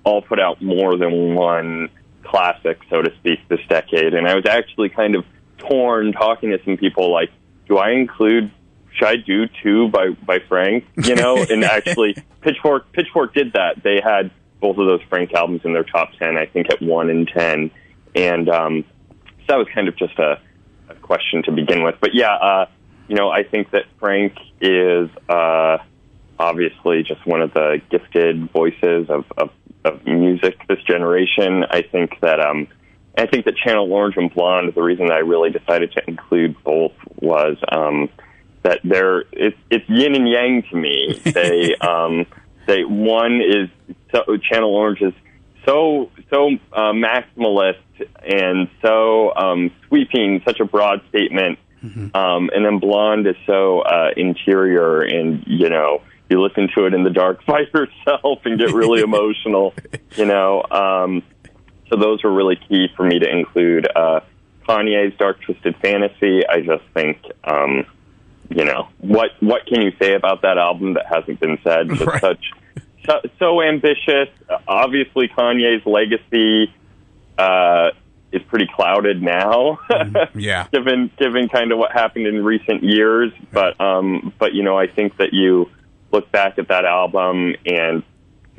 all put out more than one classic, so to speak, this decade. And I was actually kind of torn talking to some people like, do I include should I do too by by Frank? You know, and actually Pitchfork Pitchfork did that. They had both of those Frank albums in their top ten, I think at one and ten. And um so that was kind of just a, a question to begin with. But yeah, uh, you know, I think that Frank is uh obviously just one of the gifted voices of, of, of music this generation. I think that um I think that Channel Orange and Blonde, the reason that I really decided to include both was um that they're it's it's yin and yang to me. They um they one is so Channel Orange is so so uh, maximalist and so um, sweeping, such a broad statement. Um, and then Blonde is so uh, interior, and you know you listen to it in the dark by yourself and get really emotional. You know, um, so those were really key for me to include. Uh, Kanye's Dark Twisted Fantasy. I just think, um, you know, what what can you say about that album that hasn't been said? Right. such so, so ambitious. Obviously, Kanye's legacy uh, is pretty clouded now. Yeah. given given kind of what happened in recent years. But um, but you know, I think that you look back at that album and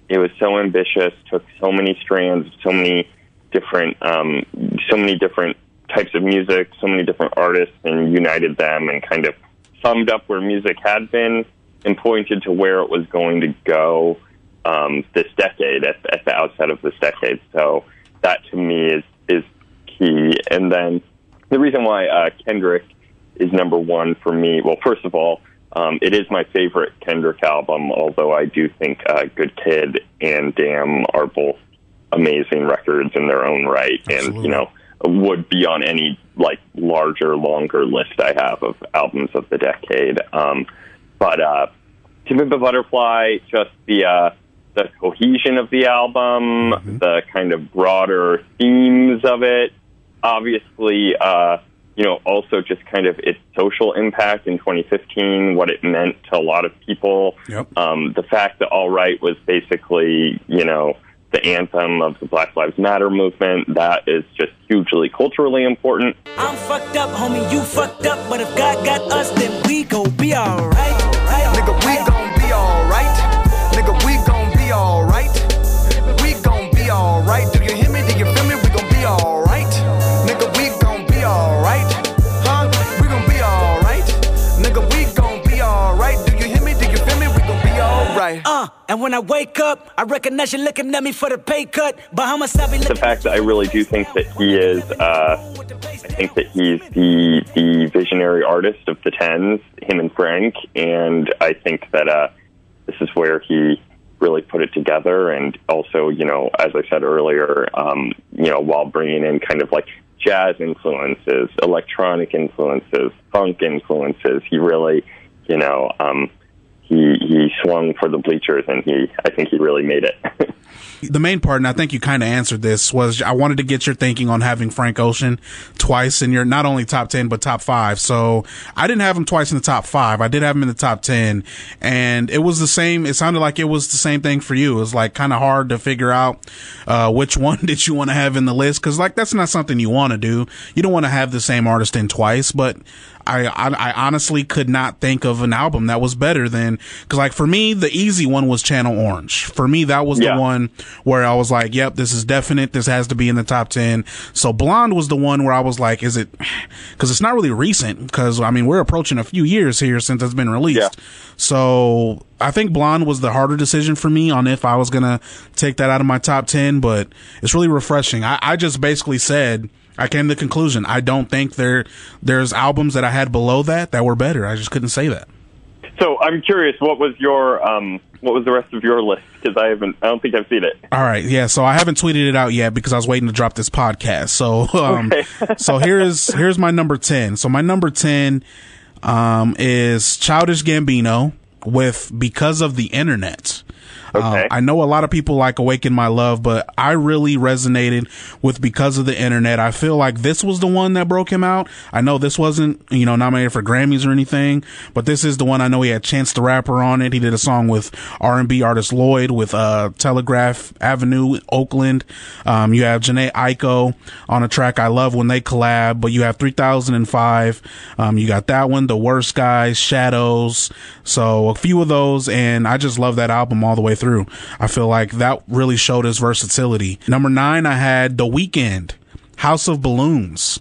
it was so ambitious, took so many strands, so many different um, so many different types of music, so many different artists, and united them and kind of summed up where music had been and pointed to where it was going to go um, this decade at, at the outset of this decade. So that to me is is key. And then the reason why uh, Kendrick is number one for me. Well, first of all, um, it is my favorite Kendrick album. Although I do think uh, Good Kid and Damn are both amazing records in their own right, and you know would be on any like larger, longer list I have of albums of the decade. Um, but uh, To Pimp a Butterfly, just the uh, the cohesion of the album, the kind of broader themes of it. Obviously, uh, you know, also just kind of its social impact in 2015, what it meant to a lot of people. Yep. Um, the fact that All Right was basically, you know, the anthem of the Black Lives Matter movement. That is just hugely culturally important. I'm fucked up, homie, you fucked up. But if God got us, then we gon' be alright. Nigga, we gon' be alright. Nigga, we gon' be alright. We gon' be alright. Be. Uh, and when I wake up, I recognize you looking at me for the pay cut. Bahamas, I be the fact that I really do think that he is, uh, I think that he's the the visionary artist of the tens, him and Frank, and I think that uh, this is where he really put it together, and also, you know, as I said earlier, um, you know, while bringing in kind of like jazz influences, electronic influences, funk influences, he really, you know, um, he he swung for the bleachers, and he, I think he really made it. The main part, and I think you kind of answered this, was I wanted to get your thinking on having Frank Ocean twice in your not only top 10, but top five. So I didn't have him twice in the top five. I did have him in the top 10. And it was the same. It sounded like it was the same thing for you. It was like kind of hard to figure out uh, which one did you want to have in the list. Cause like that's not something you want to do. You don't want to have the same artist in twice, but I, I, I honestly could not think of an album that was better than because like for me the easy one was Channel Orange. For me that was yeah. the one where I was like, yep, this is definite. This has to be in the top ten. So Blonde was the one where I was like, is it? Because it's not really recent. Because I mean we're approaching a few years here since it's been released. Yeah. So I think Blonde was the harder decision for me on if I was gonna take that out of my top ten. But it's really refreshing. I, I just basically said I came to the conclusion I don't think there there's albums that I had below that that were better. I just couldn't say that. So I'm curious, what was your um, what was the rest of your list? Because I haven't, I don't think I've seen it. All right, yeah. So I haven't tweeted it out yet because I was waiting to drop this podcast. So, um, okay. so here's here's my number ten. So my number ten um, is Childish Gambino with "Because of the Internet." Um, okay. I know a lot of people like Awaken My Love, but I really resonated with Because of the Internet. I feel like this was the one that broke him out. I know this wasn't, you know, nominated for Grammys or anything, but this is the one I know he had Chance the Rapper on it. He did a song with R&B artist Lloyd with, uh, Telegraph Avenue, Oakland. Um, you have Jhené Aiko on a track I love when they collab, but you have 3005. Um, you got that one, The Worst Guys, Shadows. So a few of those, and I just love that album all the way through. I feel like that really showed his versatility. Number nine, I had The Weeknd, House of Balloons.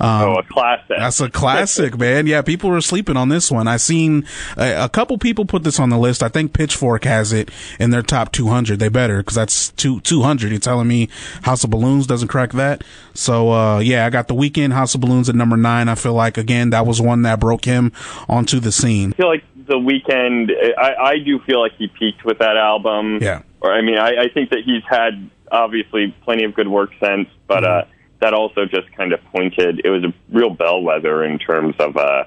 Um, oh, a classic. That's a classic, man. Yeah, people were sleeping on this one. I seen a, a, couple people put this on the list. I think Pitchfork has it in their top 200. They better because that's two, 200. You're telling me House of Balloons doesn't crack that? So, uh, yeah, I got the Weeknd House of Balloons at number nine. I feel like again that was one that broke him onto the scene. I feel like the Weeknd, I, I do feel like he peaked with that album. Yeah. Or I mean, I, I think that he's had obviously plenty of good work since, but mm-hmm. uh, that also just kind of pointed. It was a real bellwether in terms of uh,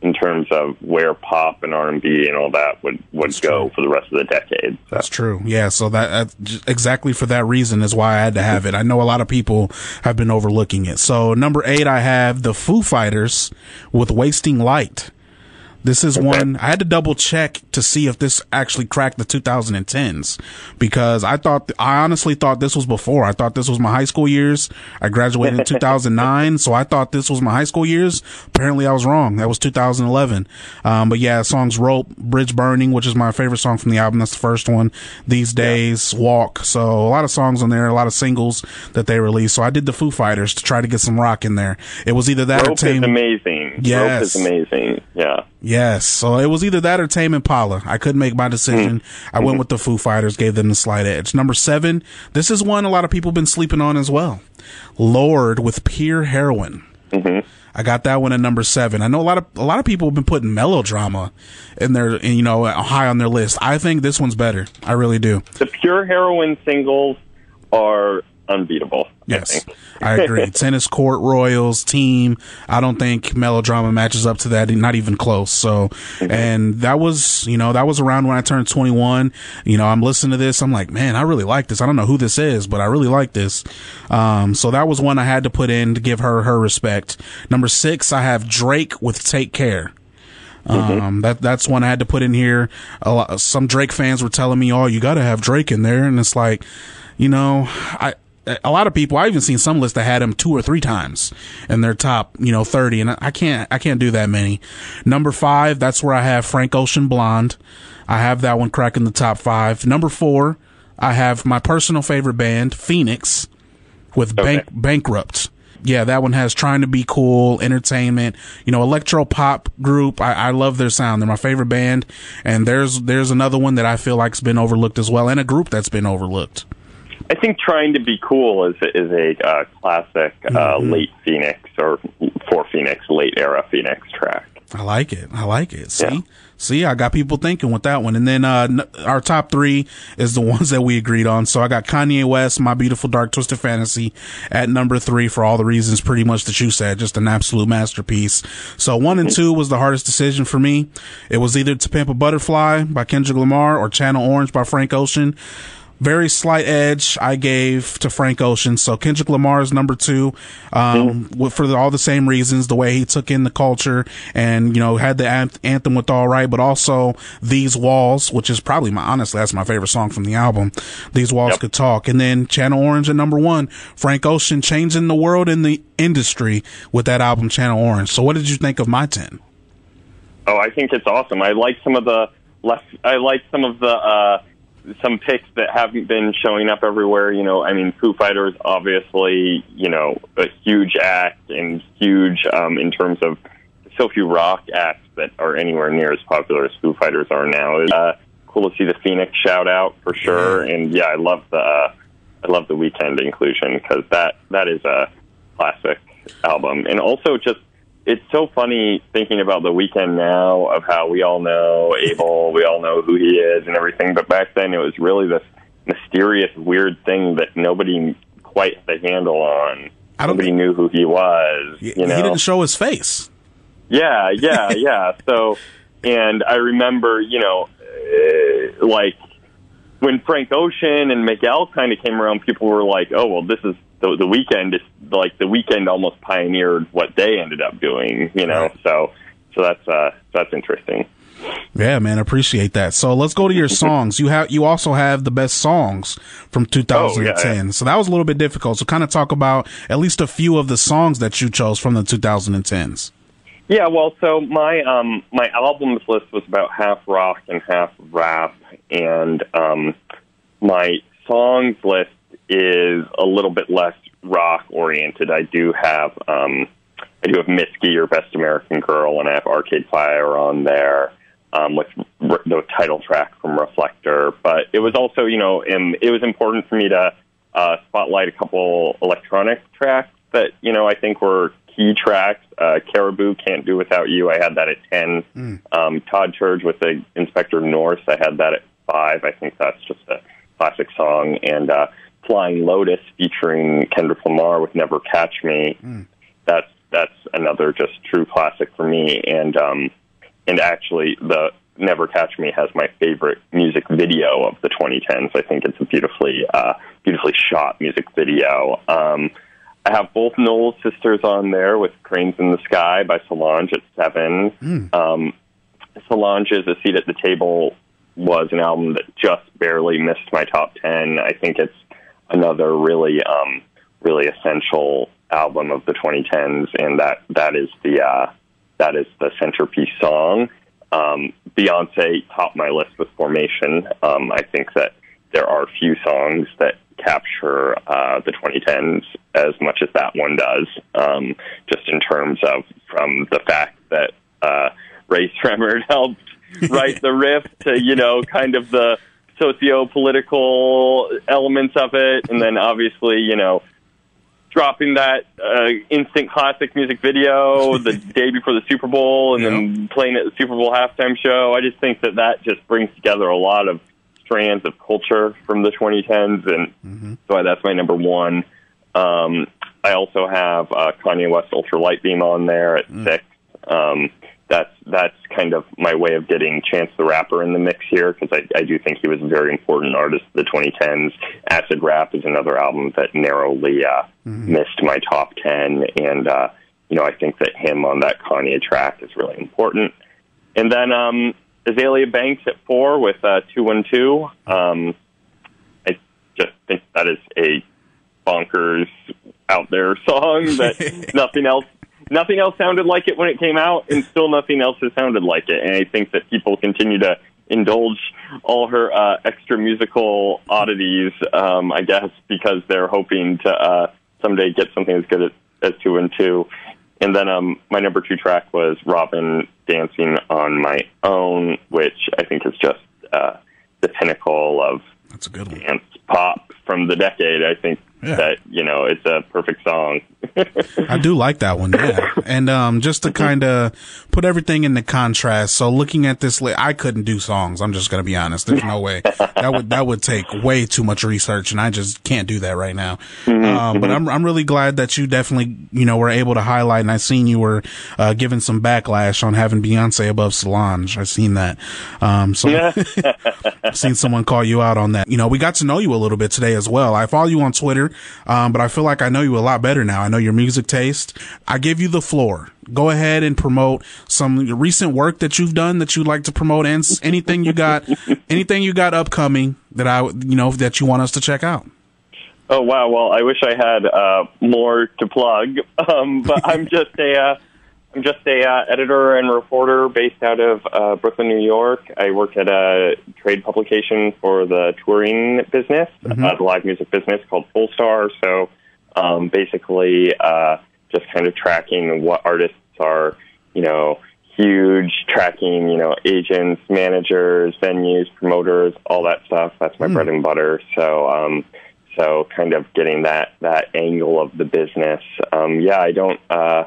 in terms of where pop and R and B and all that would would That's go true. for the rest of the decade. So. That's true. Yeah. So that uh, exactly for that reason is why I had to have it. I know a lot of people have been overlooking it. So number eight, I have the Foo Fighters with "Wasting Light." This is one I had to double check to see if this actually cracked the 2010s because I thought I honestly thought this was before. I thought this was my high school years. I graduated in 2009, so I thought this was my high school years. Apparently, I was wrong. That was 2011. Um, but yeah, songs "Rope," "Bridge Burning," which is my favorite song from the album. That's the first one. These days, yeah. "Walk." So a lot of songs on there, a lot of singles that they released. So I did the Foo Fighters to try to get some rock in there. It was either that Rope or Tame. Is amazing. Yes, Rope is amazing. Yeah. Yeah. Yes. So it was either that or Tame Impala. I couldn't make my decision. Mm-hmm. I went with the Foo Fighters, gave them the slight edge. Number seven. This is one a lot of people have been sleeping on as well. Lorde with Pure Heroin. Mm-hmm. I got that one at number seven. I know a lot of a lot of people have been putting melodrama in their, you know, high on their list. I think this one's better. I really do. The Pure Heroin singles are unbeatable. Yes, I, agree. Tennis court Royals team. I don't think melodrama matches up to that. Not even close. So, mm-hmm. and that was, you know, that was around when I turned 21. You know, I'm listening to this. I'm like, man, I really like this. I don't know who this is, but I really like this. Um, so that was one I had to put in to give her her respect. Number six, I have Drake with Take Care. Mm-hmm. Um, that that's one I had to put in here. A lot, some Drake fans were telling me, "Oh, you got to have Drake in there," and it's like, you know, I a lot of people, I even seen some lists that had him two or three times in their top, you know, 30. And I can't, I can't do that many. Number five, that's where I have Frank Ocean Blonde. I have that one cracking the top five. Number four, I have my personal favorite band, Phoenix, with okay. Bank, Bankrupt. Yeah, that one has trying to be cool, entertainment, you know, electro pop group. I, I love their sound. They're my favorite band. And there's, there's another one that I feel like's been overlooked as well, and a group that's been overlooked. I think trying to be cool is is a uh, classic uh, mm-hmm. late Phoenix or for Phoenix late era Phoenix track. I like it. I like it. See, yeah. see, I got people thinking with that one. And then uh, our top three is the ones that we agreed on. So I got Kanye West, My Beautiful Dark Twisted Fantasy, at number three for all the reasons pretty much that you said. Just an absolute masterpiece. So one and two was the hardest decision for me. It was either To Pimp a Butterfly by Kendrick Lamar or Channel Orange by Frank Ocean. Very slight edge I gave to Frank Ocean. So Kendrick Lamar is number two, um, mm. for the, all the same reasons, the way he took in the culture and, you know, had the anthem with All Right, but also These Walls, which is probably my, honestly, that's my favorite song from the album. These Walls yep. Could Talk. And then Channel Orange at number one, Frank Ocean changing the world in the industry with that album, Channel Orange. So what did you think of my 10? Oh, I think it's awesome. I like some of the less, I like some of the, uh, some picks that haven't been showing up everywhere. You know, I mean, Foo Fighters obviously, you know, a huge act and huge um, in terms of so few rock acts that are anywhere near as popular as Foo Fighters are now. Uh, cool to see the Phoenix shout out for sure, and yeah, I love the uh, I love the Weeknd inclusion because that that is a classic album, and also just it's so funny thinking about the Weeknd now of how we all know Abel, we all know who he is and everything, but back then it was really this mysterious, weird thing that nobody quite had a handle on. Nobody knew who he was. You know? He didn't show his face. Yeah, yeah, yeah. So, and I remember, you know, uh, like when Frank Ocean and Miguel kind of came around, people were like, "Oh, well, this is the, the Weeknd is like the Weeknd almost pioneered what they ended up doing, you know. Right. So so that's uh that's interesting. Yeah, man, appreciate that. So let's go to your songs. You have you also have the best songs from 2010. Oh, yeah, yeah. So that was a little bit difficult. So kind of talk about at least a few of the songs that you chose from the 2010s. Yeah, well, so my um my albums list was about half rock and half rap, and um my songs list is a little bit less rock oriented. I do have um, I do have Mitski, your best American girl, and I have Arcade Fire on there um, with re- the title track from Reflector. But it was also, you know, um, it was important for me to uh, spotlight a couple electronic tracks that you know I think were key tracks. Uh, Caribou can't do without you. I had that at ten. Mm. Um, Todd Terje with the Inspector Norse. I had that at five. I think that's just a classic song and. uh Flying Lotus featuring Kendrick Lamar with Never Catch Me. Mm. That's that's another just true classic for me. And um, and actually, the Never Catch Me has my favorite music video of the 2010s. I think it's a beautifully uh, beautifully shot music video. Um, I have both Knowles sisters on there with Cranes in the Sky by Solange at seven. Mm. Um, Solange's A Seat at the Table was an album that just barely missed my top 10. I think it's another really um, really essential album of the 2010s, and that that is the uh, that is the centerpiece song. Um, Beyonce topped my list with Formation. Um, I think that there are few songs that capture uh, the 2010s as much as that one does. Um, just in terms of from the fact that uh, Rae Sremmurd helped write the riff to you know kind of the socio-political elements of it, and then obviously, you know, dropping that uh, instant classic music video the day before the Super Bowl, and then playing it at the Super Bowl halftime show. I just think that that just brings together a lot of strands of culture from the 2010s, and mm-hmm. so that's my number one. Um, I also have uh, Kanye West Ultra Light Beam on there at mm. six. Um, that's that's kind of my way of getting Chance the Rapper in the mix here because I, I do think he was a very important artist of the 2010s. Acid Rap is another album that narrowly uh, mm-hmm. missed my top 10, and uh, you know I think that him on that Kanye track is really important. And then um, Azealia Banks at four with uh, 212. Um, I just think that is a bonkers out there song that nothing else nothing else sounded like it when it came out, and still nothing else has sounded like it. And I think that people continue to indulge all her uh, extra musical oddities, um, I guess, because they're hoping to uh, someday get something as good as, as two and two. And then um, my number two track was Robyn dancing on my own, which I think is just uh, the pinnacle of That's a good one. dance pop from the decade. I think yeah. that you know it's a perfect song. I do like that one, yeah. And um, just to kind of put everything into contrast. So looking at this, I couldn't do songs. I'm just gonna be honest. There's no way that would that would take way too much research, and I just can't do that right now. Mm-hmm, um, but mm-hmm. I'm I'm really glad that you definitely you know were able to highlight, and I seen you were uh, giving some backlash on having Beyonce above Solange. I seen that. Um, so yeah. I've seen someone call you out on that. You know, we got to know you a little bit today as well. I follow you on Twitter, um, but I feel like I know you a lot better now. I know your music taste. I give you the floor. Go ahead and promote some recent work that you've done that you'd like to promote and anything you got, anything you got upcoming that I, you know, that you want us to check out. Oh wow! Well, I wish I had uh, more to plug, um, but I'm just a uh, I'm just a uh, editor and reporter based out of uh, Brooklyn, New York. I work at a trade publication for the touring business, mm-hmm. uh, the live music business called Pollstar. So um, basically, uh, just kind of tracking what artists are, you know, huge, tracking, you know, agents, managers, venues, promoters, all that stuff. That's my mm. bread and butter. So, um, so kind of getting that that angle of the business. Um, yeah, I don't. Uh,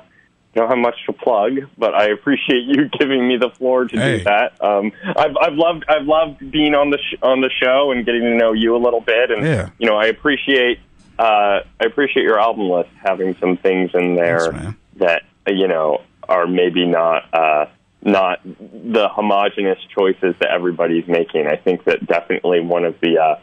don't have much to plug, but I appreciate you giving me the floor to hey. do that. Um, I've, I've loved I've loved being on the sh- on the show and getting to know you a little bit, and yeah. you know I appreciate uh, I appreciate your album list having some things in there Thanks, that you know are maybe not uh, not the homogenous choices that everybody's making. I think that definitely one of the uh,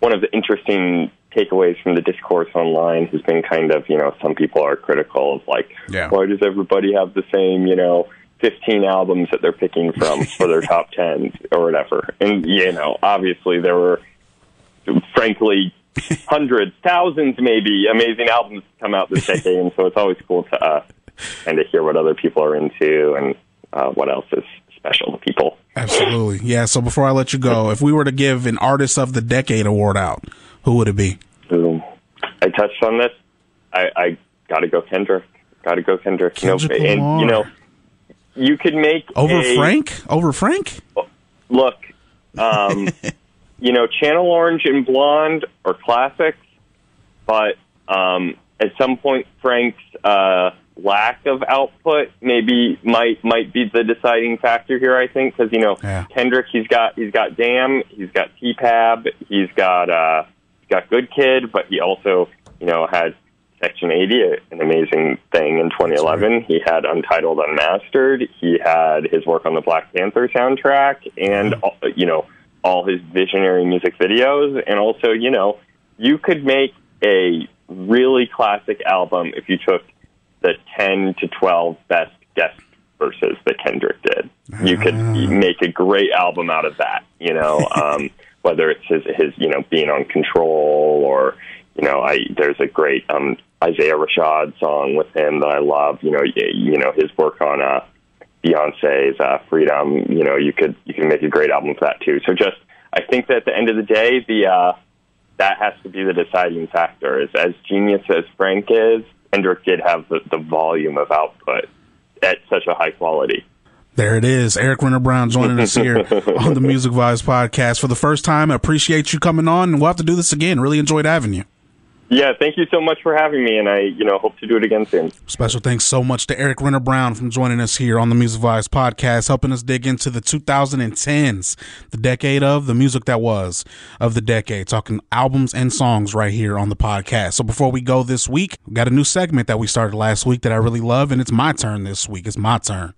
one of the interesting takeaways from the discourse online has been kind of, you know, some people are critical of like, yeah. why does everybody have the same, you know, 15 albums that they're picking from for their top 10 or whatever. And, you know, obviously there were, frankly, hundreds, thousands maybe amazing albums come out this decade. And so it's always cool to uh, and to hear what other people are into and uh, what else is special to people. Absolutely. Yeah. So before I let you go, if we were to give an Artist of the Decade award out, who would it be? Um, I touched on this. I, I got to go Kendrick. Got to go Kendrick. Kendrick you and you know, you could make over a, Frank. Over Frank. Look, um, you know, Channel Orange and Blonde are classics, but um, at some point, Frank's uh, lack of output maybe might might be the deciding factor here. I think because you know yeah. Kendrick, he's got he's got Damn, he's got TPAB, he's got. Uh, got Good Kid, but he also, you know, had Section 80, an amazing thing in 2011. Right. He had Untitled Unmastered. He had his work on the Black Panther soundtrack and, mm-hmm. you know, all his visionary music videos. And also, you know, you could make a really classic album if you took the 10 to 12 best guest verses that Kendrick did. You could ah. make a great album out of that, you know. Um, whether it's his, his you know being on control or you know I there's a great um, Isaiah Rashad song with him that I love. You know you know his work on uh, Beyonce's uh, Freedom. You know you could you can make a great album for that too. So just I think that at the end of the day the uh, that has to be the deciding factor. Is as genius as Frank is, Kendrick did have the, the volume of output at such a high quality. There it is. Eric Renner Brown joining us here on the Music Vibes podcast for the first time. I appreciate you coming on and we'll have to do this again. Really enjoyed having you. Yeah, thank you so much for having me, and I, you know, hope to do it again soon. Special thanks so much to Eric Renner Brown from joining us here on the Music Vibes podcast, helping us dig into the 2010s, the decade of the music that was of the decade, talking albums and songs right here on the podcast. So before we go this week, we got a new segment that we started last week that I really love, and it's my turn this week. It's my turn.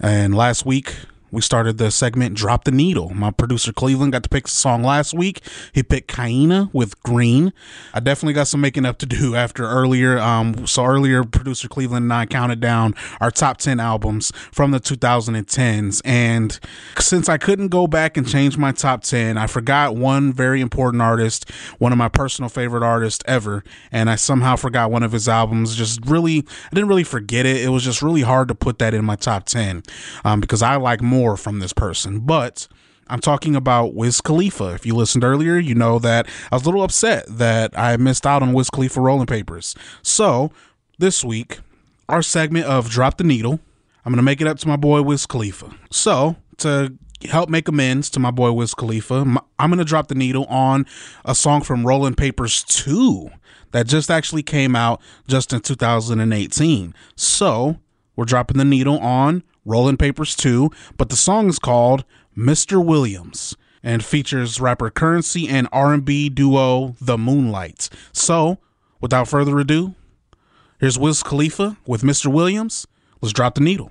And last week, we started the segment Drop the Needle. My producer Cleveland got to pick the song last week. He picked Kaina with Green. I definitely got some making up to do after earlier. Um, so earlier, producer Cleveland and I counted down our top 10 albums from the 2010s. And since I couldn't go back and change my top 10, I forgot one very important artist, one of my personal favorite artists ever. And I somehow forgot one of his albums. Just really, I didn't really forget it. It was just really hard to put that in my top 10 um, because I like more more from this person, but I'm talking about Wiz Khalifa. If you listened earlier, you know that I was a little upset that I missed out on Wiz Khalifa rolling papers. So this week, our segment of Drop the Needle, I'm going to make it up to my boy Wiz Khalifa. So to help make amends to my boy Wiz Khalifa. I'm gonna drop the needle on a song from Rolling Papers 2 that just actually came out just in 2018. So we're dropping the needle on Rolling Papers 2, but the song is called Mr. Williams and features rapper Curren$y and R&B duo The Moonlights. So, without further ado, here's Wiz Khalifa with Mr. Williams. Let's drop the needle.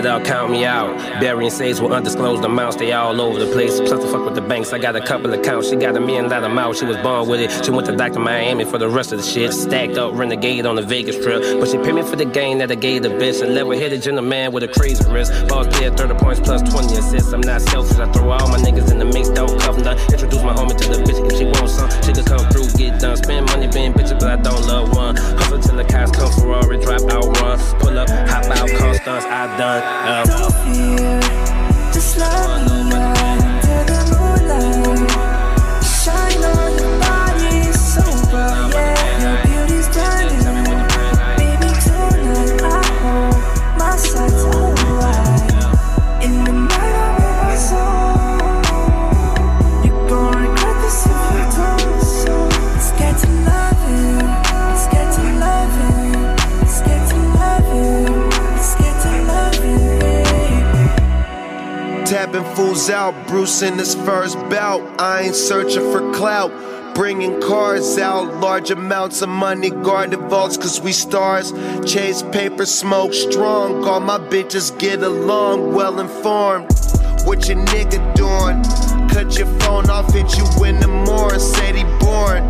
they'll count me out a couple accounts. She got a million dollar mouth. She was born with it. She went to Dr. Miami for the rest of the shit. Stacked up, renegade on the Vegas trip. But she paid me for the game that I gave the bitch. A level headed gentleman with a crazy wrist. Balls player, 30 points plus 20 assists. I'm not selfish. I throw all my niggas in the mix, don't cuff them. Introduce my homie to the bitch if she wants some. She could come through, get done. Spend money being bitches, but I don't love one. Hustle till the cars come Ferrari, drop out, run. Pull up, hop out, Constance, I done. Um. Just love me. Fools out. Bruce in his first bout. I ain't searching for clout. Bringing cars out, large amounts of money, guarded vaults, cause we stars. Chase paper, smoke strong. All my bitches get along, well informed. What your nigga doing? Cut your phone off, hit you in the morning. Said he born.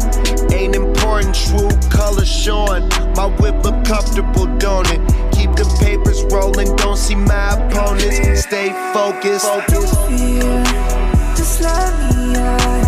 Ain't important, true color showing. My whip look comfortable, don't it? The papers rolling, don't see my opponents. Stay focused. focused. Fear, just let me out.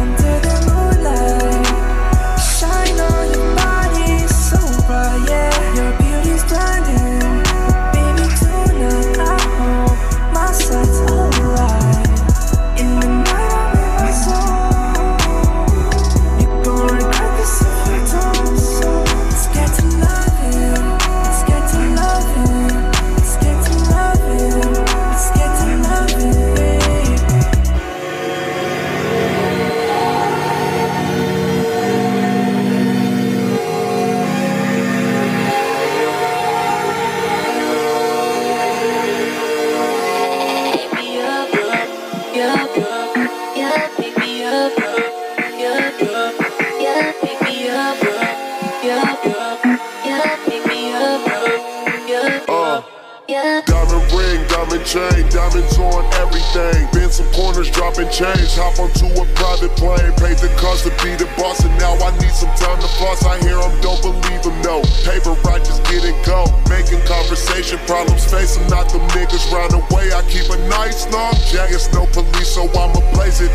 Chain, diamonds on everything. Been some corners dropping change, hop onto a private plane. Paid the cost to be the boss, and now I need some time to floss. I hear them, don't believe them, no. Paper right, just get it go. Making conversation, problems face them, not the niggas round away. I keep a nice long jacket, no police, so I'ma place it.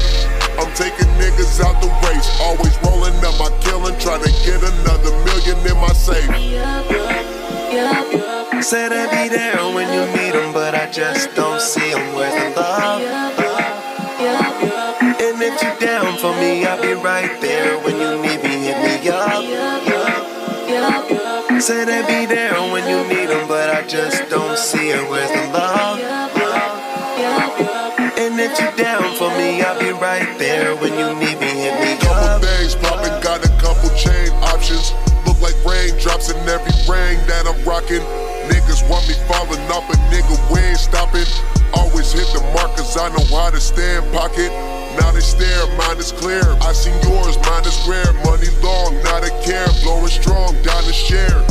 I'm taking niggas out the race, always rolling up my killing, trying to get another million in my safe. Said I'd be there when you meet them, but I just don't see them. Where's the love? And if you down for me, I'll be right there when you need me. Hit me up. Said I'd be there when you need them, but I just don't see it. Where's the love? And if you down for me, I'll be right there when you need me. Hit me up. Couple up. things popping, got a couple chain options. Look like raindrops in every ring that I'm rocking. Niggas want me falling off, but nigga, we ain't stopping. Always hit the mark, cause I know how to stand pocket. Now they stare, mine is clear. I seen yours, mine is rare. Money long, not a care. Blowing strong, down the share.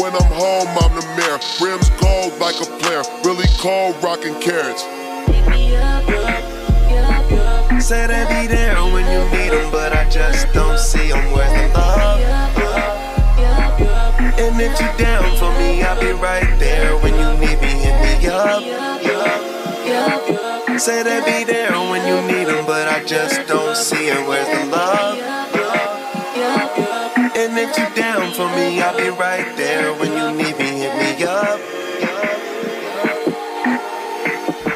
When I'm home, I'm the mayor. Rims gold like a player. Really cold, rocking carrots. Said I'd be there when you need them, but I just don't see them. Where's the love? If you down for me, I'll be right there when you need me. Hit me up. Said I'd be there when you need them, but I just don't see it. Where's the love? And if you down for me, I'll be right there when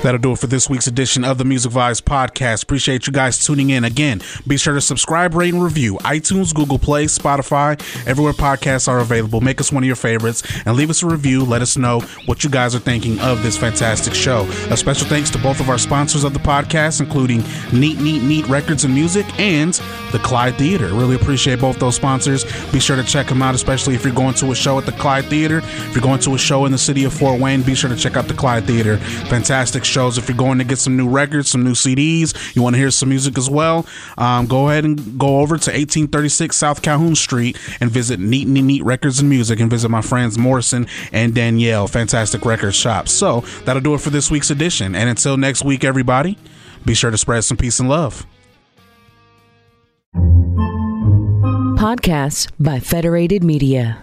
That'll do it for this week's edition of the Music Vibes podcast. Appreciate you guys tuning in. Again, be sure to subscribe, rate, and review iTunes, Google Play, Spotify, everywhere podcasts are available. Make us one of your favorites and leave us a review. Let us know what you guys are thinking of this fantastic show. A special thanks to both of our sponsors of the podcast, including Neat Neat Neat Records and Music and the Clyde Theater. Really appreciate both those sponsors. Be sure to check them out, especially if you're going to a show at the Clyde Theater. If you're going to a show in the city of Fort Wayne, be sure to check out the Clyde Theater. Fantastic shows. If you're going to get some new records, some new CDs, you want to hear some music as well, um, go ahead and go over to 1836 South Calhoun Street and visit Neat Neat Neat Records and Music and visit my friends Morrison and Danielle. Fantastic record shop. So that'll do it for this week's edition. And until next week, everybody, be sure to spread some peace and love. Podcasts by Federated Media.